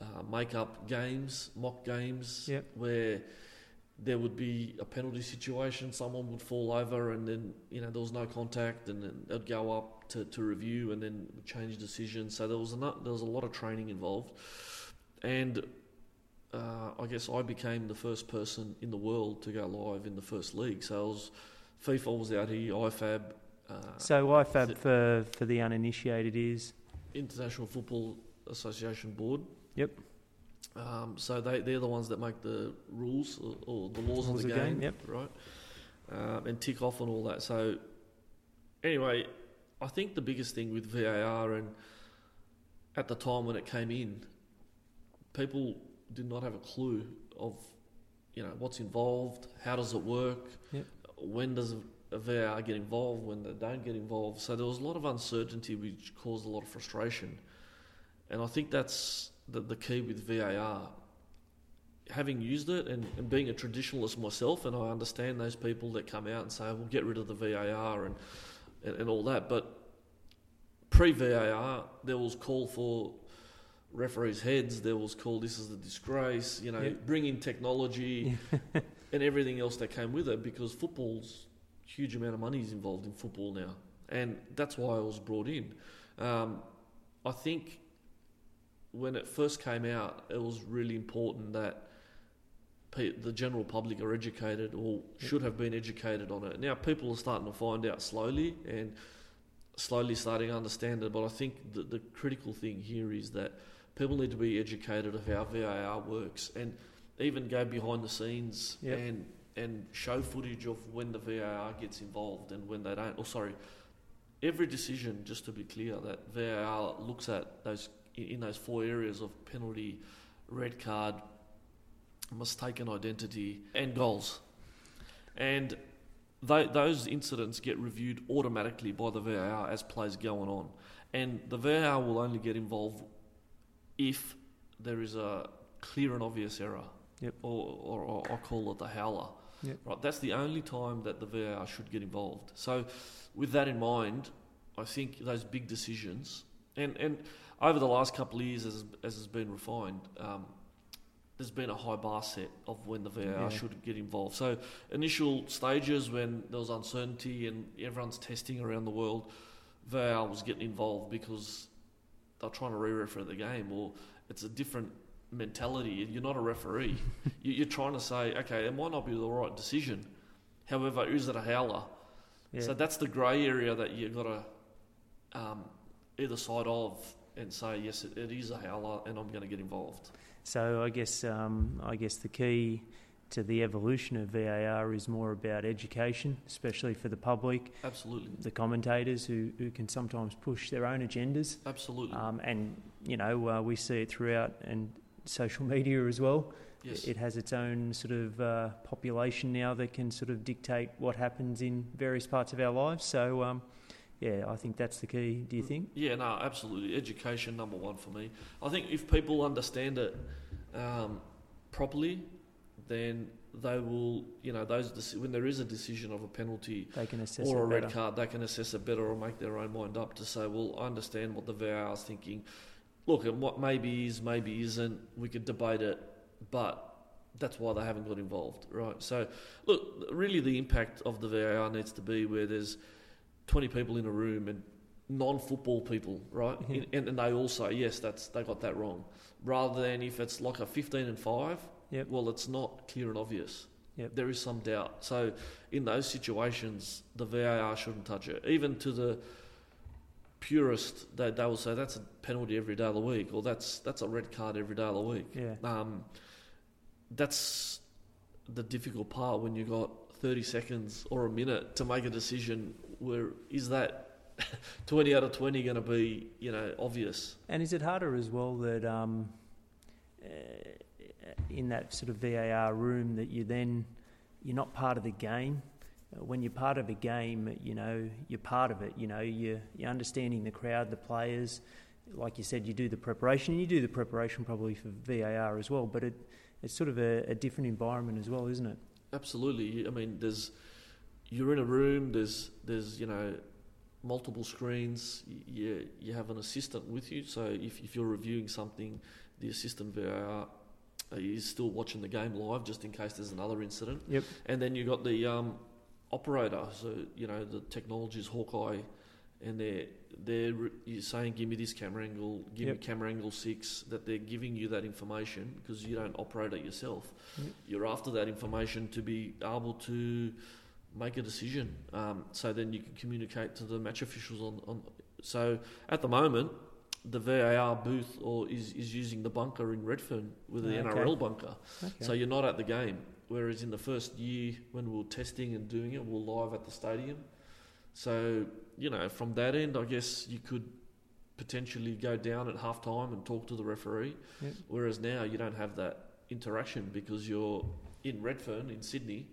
uh, make up games, mock games, Yep. where there would be a penalty situation, someone would fall over, and then you know there was no contact, and then they'd go up to, to review, and then change decisions. So there was a there was a lot of training involved, and uh, I guess I became the first person in the world to go live in the first league. So was, FIFA was out here, IFAB. Uh, so IFAB for for the uninitiated is International Football Association Board. Yep. Um, so they they're the ones that make the rules or, or the laws of the, game, game, yep. right? Um, and tick off on all that. So anyway, I think the biggest thing with VAR and at the time when it came in, people did not have a clue of you know what's involved, how does it work, yep. when does a VAR get involved, when they don't get involved. So there was a lot of uncertainty, which caused a lot of frustration, and I think that's the, the key with VAR. Having used it and, and being a traditionalist myself, and I understand those people that come out and say, "We'll get rid of the VAR" and and, and all that, but pre VAR, there was call for referees' heads. There was called this is a disgrace. You know, yep. bring in technology and everything else that came with it because football's huge amount of money is involved in football now, and that's why I was brought in. Um, I think when it first came out, it was really important that the general public are educated or should have been educated on it. Now people are starting to find out slowly and slowly starting to understand it. But I think the, the critical thing here is that people need to be educated of how VAR works and even go behind the scenes yep. and and show footage of when the VAR gets involved and when they don't. Oh, sorry, every decision, just to be clear, that VAR looks at those in those four areas of penalty, red card, mistaken identity, and goals, and they, those incidents get reviewed automatically by the VAR as plays going on, and the VAR will only get involved if there is a clear and obvious error, yep. or, or, or I call it the howler. Yep. Right, that's the only time that the VAR should get involved. So, with that in mind, I think those big decisions, and, and over the last couple of years, as, as has been refined, um, there's been a high bar set of when the VAR yeah. should get involved. So, initial stages when there was uncertainty and everyone's testing around the world, VAR was getting involved because they're trying to re-referee the game, or it's a different mentality. You're not a referee. You're trying to say, okay, it might not be the right decision. However, is it a howler? Yeah. So that's the grey area that you've got to um, either side of and say, yes, it, it is a howler, and I'm going to get involved. So I guess um, I guess the key to the evolution of VAR is more about education, especially for the public. Absolutely. The commentators who, who can sometimes push their own agendas. Absolutely. Um, and, you know, uh, we see it throughout and social media as well. Yes. It has its own sort of uh, population now that can sort of dictate what happens in various parts of our lives. So, um, yeah, I think that's the key. Do you think? Yeah, no, absolutely. Education number one for me. I think if people understand it um, properly, then they will, you know, those when there is a decision of a penalty or a red card, they can assess it better or make their own mind up to say, well, I understand what the VAR is thinking. Look, and what maybe is, maybe isn't. We could debate it, but that's why they haven't got involved, right? So, look, really, the impact of the VAR needs to be where there's 20 people in a room and non-football people, right? Yeah. And, and they all say, yes, that's they got that wrong. Rather than if it's like a 15 and 5, Yep. Well, it's not clear and obvious. Yep. There is some doubt. So, in those situations, the VAR shouldn't touch it. Even to the purist, they, they will say that's a penalty every day of the week, or that's that's a red card every day of the week. Yeah. Um, that's the difficult part when you've got 30 seconds or a minute to make a decision where is that 20 out of 20 going to be, you know, obvious? And is it harder as well that um, uh, in that sort of VAR room that you then you're not part of the game. Uh, when you're part of a game, you know you're part of it. You know you're, you're understanding the crowd, the players. Like you said, you do the preparation. And you do the preparation probably for VAR as well, but it, it's sort of a, a different environment as well, isn't it? Absolutely. I mean, there's you're in a room. There's there's you know multiple screens. You, you have an assistant with you. So if, if you're reviewing something, the assistant VAR uh, he's still watching the game live just in case there's another incident. Yep. And then you've got the um, operator. So you know the technology is Hawkeye, and they're they're you're saying give me this camera angle, give Yep. me camera angle six. That they're giving you that information because you don't operate it yourself. Yep. You're after that information to be able to make a decision. Um, so then you can communicate to the match officials on. on so at the moment. The VAR booth or is, is using the bunker in Redfern with the Okay. NRL bunker. Okay. So you're not at the game. Whereas in the first year, when we were testing and doing it, we're live at the stadium. So, you know, from that end, I guess you could potentially go down at half time and talk to the referee. Yep. Whereas now you don't have that interaction because you're in Redfern, in Sydney,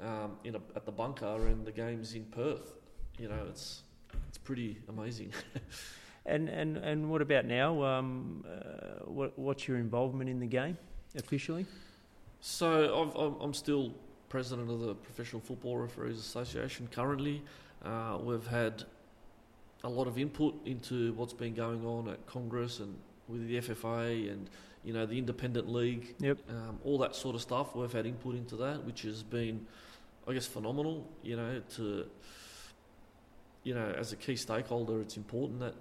um, in a, at the bunker, and the game's in Perth. You know, it's it's pretty amazing. And and and what about now? Um, uh, what what's your involvement in the game officially? So I've, I'm, I'm still president of the Professional Football Referees Association currently. Uh, we've had a lot of input into what's been going on at Congress and with the FFA and you know the independent league, Yep. um, all that sort of stuff. We've had input into that, which has been, I guess, phenomenal. You know, to you know, as a key stakeholder, it's important that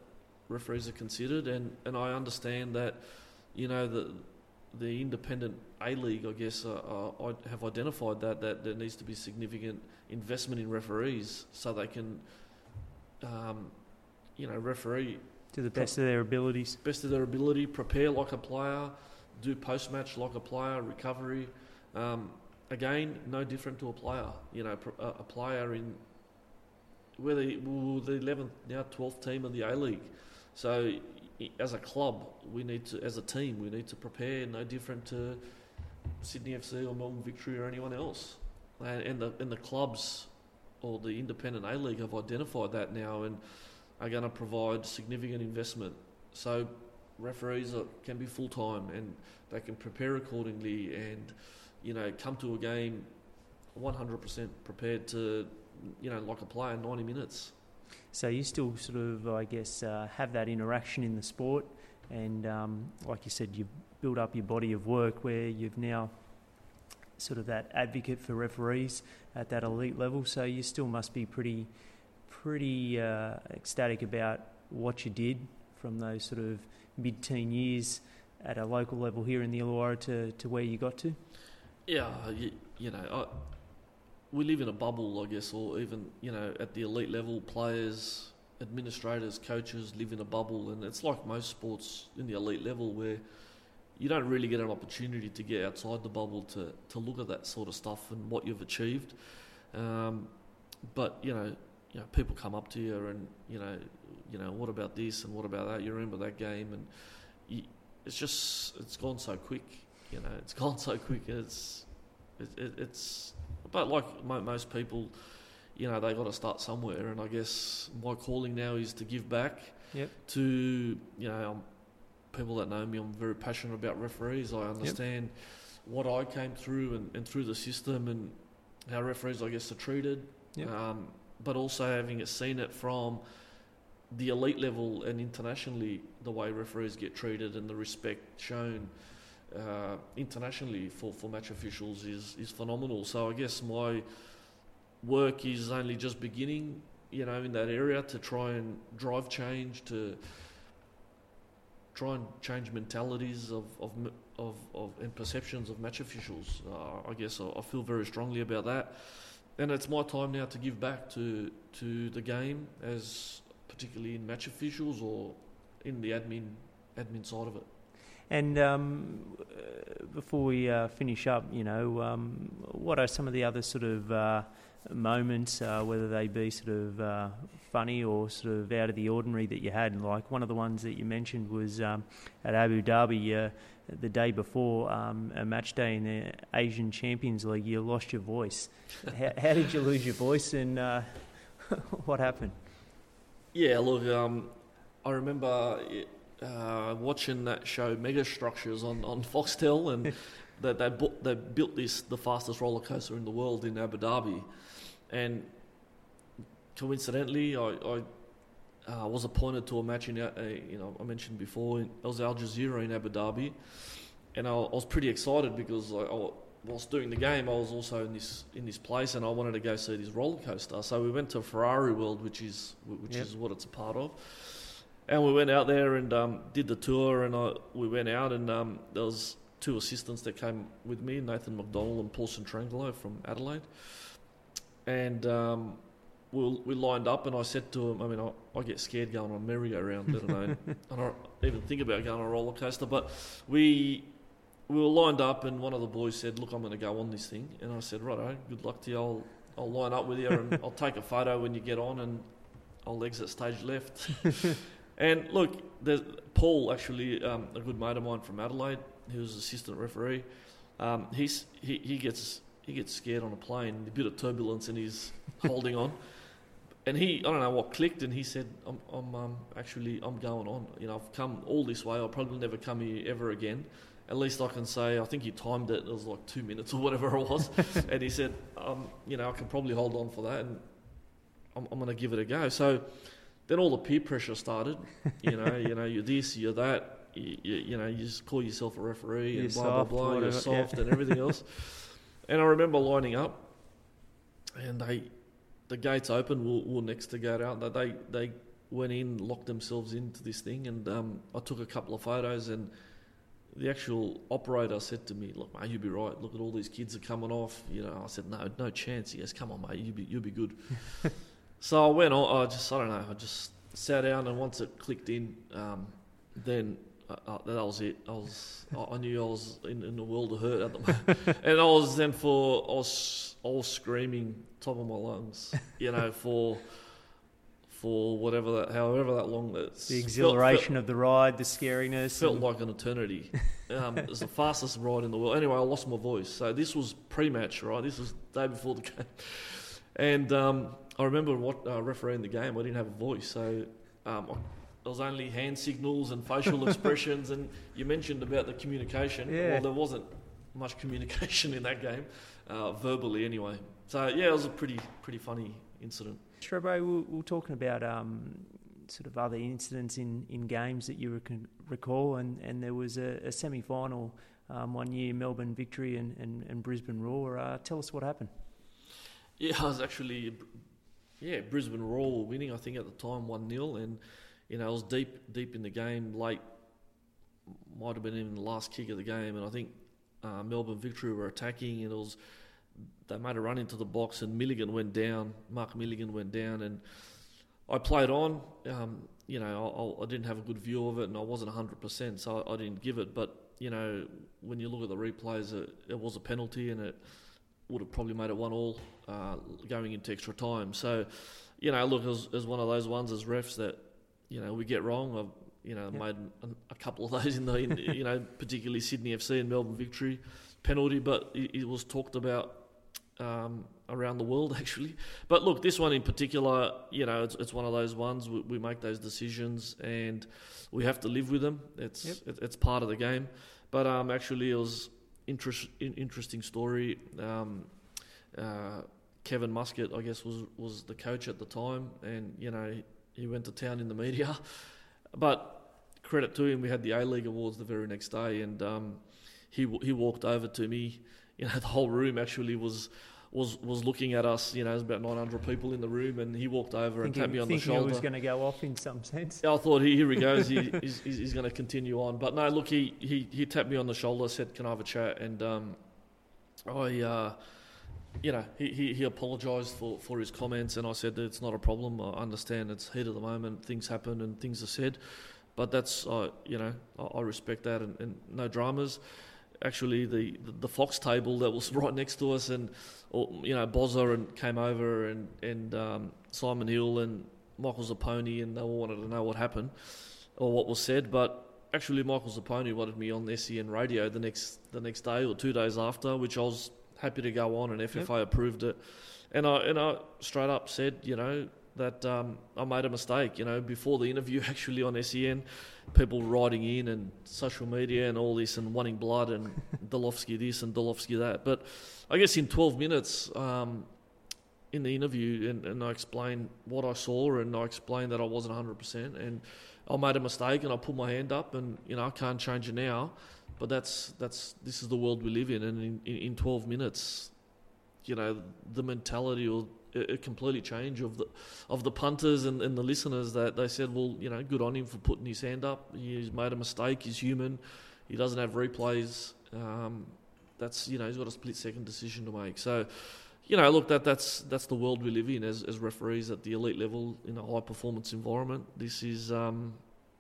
referees are considered, and, and I understand that, you know, the the independent A League, I guess, uh, uh, I have identified that that there needs to be significant investment in referees so they can, um, you know, referee To the best of their abilities. best of their ability, prepare like a player, do post match like a player, recovery. Um, again, no different to a player. You know, pr- a, a player in where the well, the eleventh now twelfth team of the A League. So, as a club, we need to, as a team, we need to prepare no different to Sydney FC or Melbourne Victory or anyone else. And, and the and the clubs or the independent A League have identified that now and are going to provide significant investment. So referees are, can be full time and they can prepare accordingly and you know come to a game 100% prepared to you know like a player 90 minutes. So you still sort of, I guess, uh, have that interaction in the sport, and um, like you said, you've built up your body of work where you've now sort of that advocate for referees at that elite level. So you still must be pretty, pretty uh, ecstatic about what you did from those sort of mid-teen years at a local level here in the Illawarra to, to where you got to. Yeah, you, you know, I, we live in a bubble, I guess, or even you know at the elite level, players, administrators, coaches live in a bubble, and it's like most sports in the elite level where you don't really get an opportunity to get outside the bubble to, to look at that sort of stuff and what you've achieved. Um, but you know, you know, people come up to you and you know, you know, what about this and what about that? You remember that game, and you, it's just it's gone so quick. You know, it's gone so quick. It's it, it, it's but like most people, you know, they got to start somewhere, and I guess my calling now is to give back. Yep. To you know, um, people that know me, I'm very passionate about referees. I understand what I came through and, and through the system and how referees, I guess, are treated. Yep. Um, but also having seen it from the elite level and internationally, the way referees get treated and the respect shown uh, internationally for, for match officials is, is phenomenal. So I guess my work is only just beginning, you know, in that area to try and drive change, to try and change mentalities of, of, of, of and perceptions of match officials. Uh, I guess I, I feel very strongly about that. And it's my time now to give back to, to the game, as particularly in match officials or in the admin admin side of it. And um, uh, before we uh, finish up, you know, um, what are some of the other sort of uh, moments, uh, whether they be sort of uh, funny or sort of out of the ordinary that you had? Like one of the ones that you mentioned was um, at Abu Dhabi uh, the day before um, a match day in the Asian Champions League. You lost your voice. how, how did you lose your voice, and uh, what happened? Yeah, look, um, I remember uh, watching that show Mega Structures on, on Foxtel, and that they, bu- they built this the fastest roller coaster in the world in Abu Dhabi, and coincidentally, I, I uh, was appointed to a match in uh, you know I mentioned before it was Al Jazira in Abu Dhabi, and I, I was pretty excited because I, I, whilst doing the game, I was also in this in this place, and I wanted to go see this roller coaster. So we went to Ferrari World, which is which Yep. is what it's a part of. And we went out there and um, did the tour, and I, we went out, and um, there was two assistants that came with me, Nathan McDonald and Paul Cetrangolo from Adelaide. And um, we, we lined up, and I said to him, I mean, I, I get scared going on merry-go-round, let alone I don't even think about going on a roller coaster. But we we were lined up, and one of the boys said, "Look, I'm going to go on this thing," and I said, "Righto, good luck to you. I'll I'll line up with you, and I'll take a photo when you get on, and I'll exit stage left." and look, there's Paul, actually, um, a good mate of mine from Adelaide, he was assistant referee. Um, he's he, he gets he gets scared on a plane, a bit of turbulence, and he's holding on. And he, I don't know what clicked, and he said, "I'm, I'm um, actually, I'm going on. You know, I've come all this way. I'll probably never come here ever again. At least I can say, I think he timed it. It was like two minutes or whatever it was. and he said, um, you know, I can probably hold on for that, and I'm, I'm going to give it a go. So then all the peer pressure started. You know, you know, you're this, you're that. You, you, you know, you just call yourself a referee You're and blah soft, blah blah. You're whatever, yeah. soft and everything else. And I remember lining up, and they, the gates open. We were next to go out. They they, went in, locked themselves into this thing, and um, I took a couple of photos. And the actual operator said to me, "Look, mate, you'll be right. Look at all these kids are coming off." You know, I said, "No, no chance." He goes, "Come on, mate, you'll be you'll be good." so I went on. I just I don't know. I just sat down, and once it clicked in, um, then. Uh, uh, that was it. I was, I knew I was in, in the world of hurt at the moment, and I was then for, I was, I was screaming top of my lungs, you know, for, for whatever that, however that long that's The exhilaration of the ride, the scariness. felt and- like an eternity. Um, it was the fastest ride in the world. Anyway, I lost my voice. So this was pre-match, right? This was the day before the game. And um, I remember what uh, refereeing the game. I didn't have a voice, so um, I, there was only hand signals and facial expressions. And you mentioned about the communication. Yeah. Well, there wasn't much communication in that game, uh, verbally anyway. So yeah, it was a pretty pretty funny incident. Trebo, we we were talking about um, sort of other incidents in, in games that you can recall, and, and there was a, a semi final um, one year, Melbourne victory and, and, and Brisbane Roar. Uh, tell us what happened. Yeah, I was actually, yeah, Brisbane were winning. I think at the time one 0 and you know I was deep deep in the game, late, might have been even the last kick of the game, and I think uh, Melbourne Victory were attacking, and it was they made a run into the box, and Milligan went down. Mark Milligan went down, and I played on. Um, you know, I, I didn't have a good view of it, and I wasn't hundred percent, so I, I didn't give it. But you know, when you look at the replays, it, it was a penalty, and it would have probably made it one all uh, going into extra time. So, you know, look, as, as one of those ones as refs that you know we get wrong. I've you know Yep. made a, a couple of those in the in, you know particularly Sydney FC and Melbourne Victory penalty, but it, it was talked about um, around the world actually. But look, this one in particular, you know, it's, it's one of those ones we, we make those decisions and we have to live with them. It's Yep. it, it's part of the game. But um, actually, it was interest, interesting story. Um, uh, Kevin Muscat, I guess, was was the coach at the time, and you know he went to town in the media. But credit to him, we had the A League Awards the very next day, and um, he he walked over to me. You know, the whole room actually was. Was, was looking at us, you know, there's about 900 people in the room, and he walked over and tapped me on the shoulder. was going to go off in some sense. Yeah, I thought he, here he goes. He, he's, he's, he's going to continue on, but no. Look, he, he, he tapped me on the shoulder, said, "Can I have a chat?" And um, I, uh, you know, he, he, he apologised for, for his comments, and I said that it's not a problem. I understand it's heat of the moment, things happen, and things are said, but that's uh, you know, I, I respect that, and, and no dramas. Actually, the, the Fox table that was right next to us, and you know, Bozza and came over, and and um, Simon Hill and Michael Zappone, and they all wanted to know what happened or what was said. But actually, Michael Zappone wanted me on SEN radio the next the next day or two days after, which I was happy to go on, and FFA approved it. And I and I straight up said, you know, that um, I made a mistake. You know, before the interview, actually on SEN, people writing in and social media and all this and wanting blood and Delovski this and Delovski that. But I guess in 12 minutes. Um, in the interview, and, and I explained what I saw, and I explained that I wasn't 100%, and I made a mistake, and I put my hand up, and you know I can't change it now, but that's that's this is the world we live in, and in, in, in 12 minutes, you know, the mentality will a completely change of the of the punters and, and the listeners that they said, well, you know, good on him for putting his hand up. He's made a mistake. He's human. He doesn't have replays. Um, that's you know he's got a split second decision to make. So, you know, look that that's that's the world we live in as, as referees at the elite level in a high performance environment. This is um,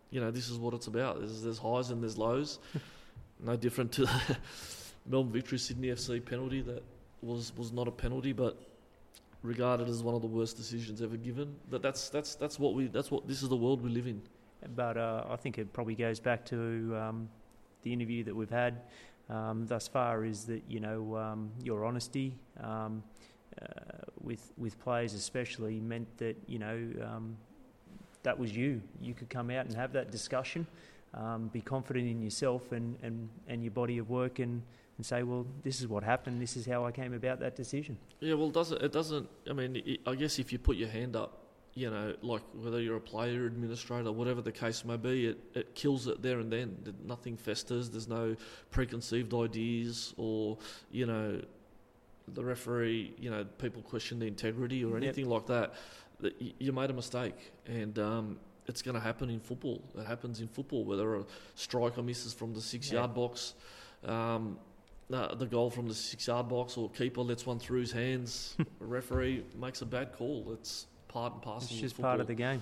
you know this is what it's about. There's, there's highs and there's lows. no different to the Melbourne Victory Sydney FC penalty that was was not a penalty, but regarded as one of the worst decisions ever given. That that's that's that's what we that's what this is the world we live in. But uh, I think it probably goes back to um, the interview that we've had um, thus far. Is that you know um, your honesty um, uh, with with players especially meant that you know um, that was you. You could come out and have that discussion. Um, be confident in yourself and, and, and your body of work and, and say, well, this is what happened. This is how I came about that decision. Yeah, well, does it? It doesn't. I mean, it, I guess if you put your hand up, you know, like whether you're a player, administrator, whatever the case may be, it, it kills it there and then. Nothing festers. There's no preconceived ideas or you know, the referee. You know, people question the integrity or anything yep. like that. That you made a mistake, and um, it's going to happen in football. It happens in football, whether a striker misses from the six yard box. Um, uh, the goal from the six yard box or keeper lets one through his hands, a referee makes a bad call. It's part and parcel. It's just part of the game.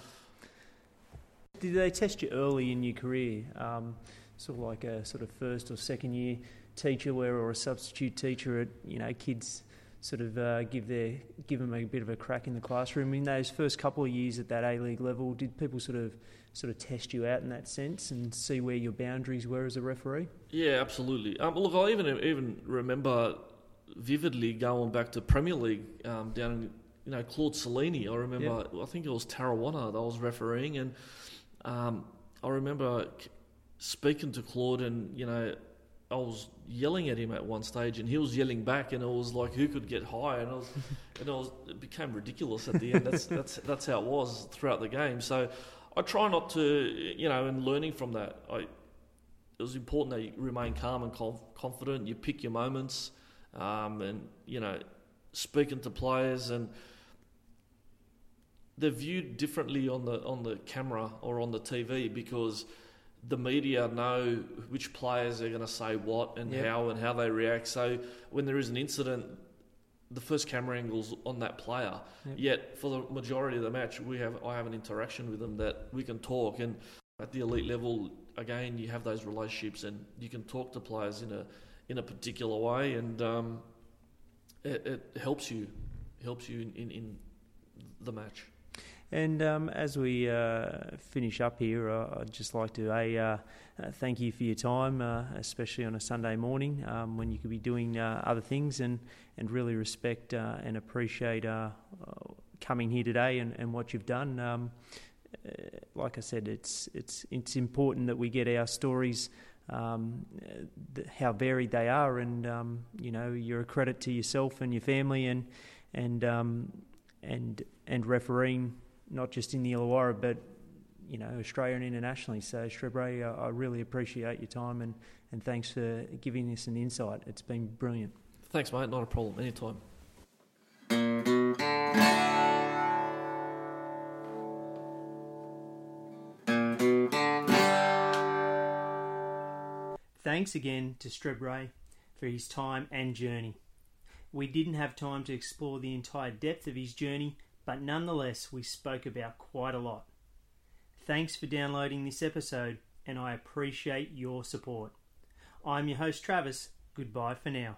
Did they test you early in your career, um, sort of like a sort of first or second year teacher, where or a substitute teacher at you know kids sort of uh, give their give them a bit of a crack in the classroom in those first couple of years at that A League level? Did people sort of sort of test you out in that sense and see where your boundaries were as a referee? Yeah, absolutely. Um, look, I even even remember vividly going back to Premier League um, down in you know Claude Cellini. I remember. I think it was Tarrawanna that I was refereeing, and um, I remember speaking to Claude, and you know I was yelling at him at one stage, and he was yelling back, and it was like who could get higher, and it was, and it, was, it became ridiculous at the end. That's that's that's how it was throughout the game. So I try not to, you know, and learning from that, I, it was important that you remain calm and conf- confident. You pick your moments, um, and you know, speaking to players, and they're viewed differently on the on the camera or on the TV because the media know which players are going to say what and yep. how and how they react. So when there is an incident, the first camera angle's on that player. Yep. Yet for the majority of the match, we have I have an interaction with them that we can talk. And at the elite level, again, you have those relationships and you can talk to players in a in a particular way, and um, it, it, helps you helps you in, in, in the match. And um, as we uh, finish up here, uh, I'd just like to a uh, uh, thank you for your time, uh, especially on a Sunday morning um, when you could be doing other things, and and really respect and appreciate coming here today and, and what you've done. Um, like I said, it's it's it's important that we get our stories. Um, how varied they are, and um, you know you're a credit to yourself and your family, and and um, and and refereeing not just in the Illawarra, but you know Australia and internationally. So Strebre, uh, I really appreciate your time and, and thanks for giving us an insight. It's been brilliant. Thanks, mate. Not a problem. Anytime. Thanks again to Strebre for his time and journey. We didn't have time to explore the entire depth of his journey, but nonetheless, we spoke about quite a lot. Thanks for downloading this episode, and I appreciate your support. I'm your host, Travis. Goodbye for now.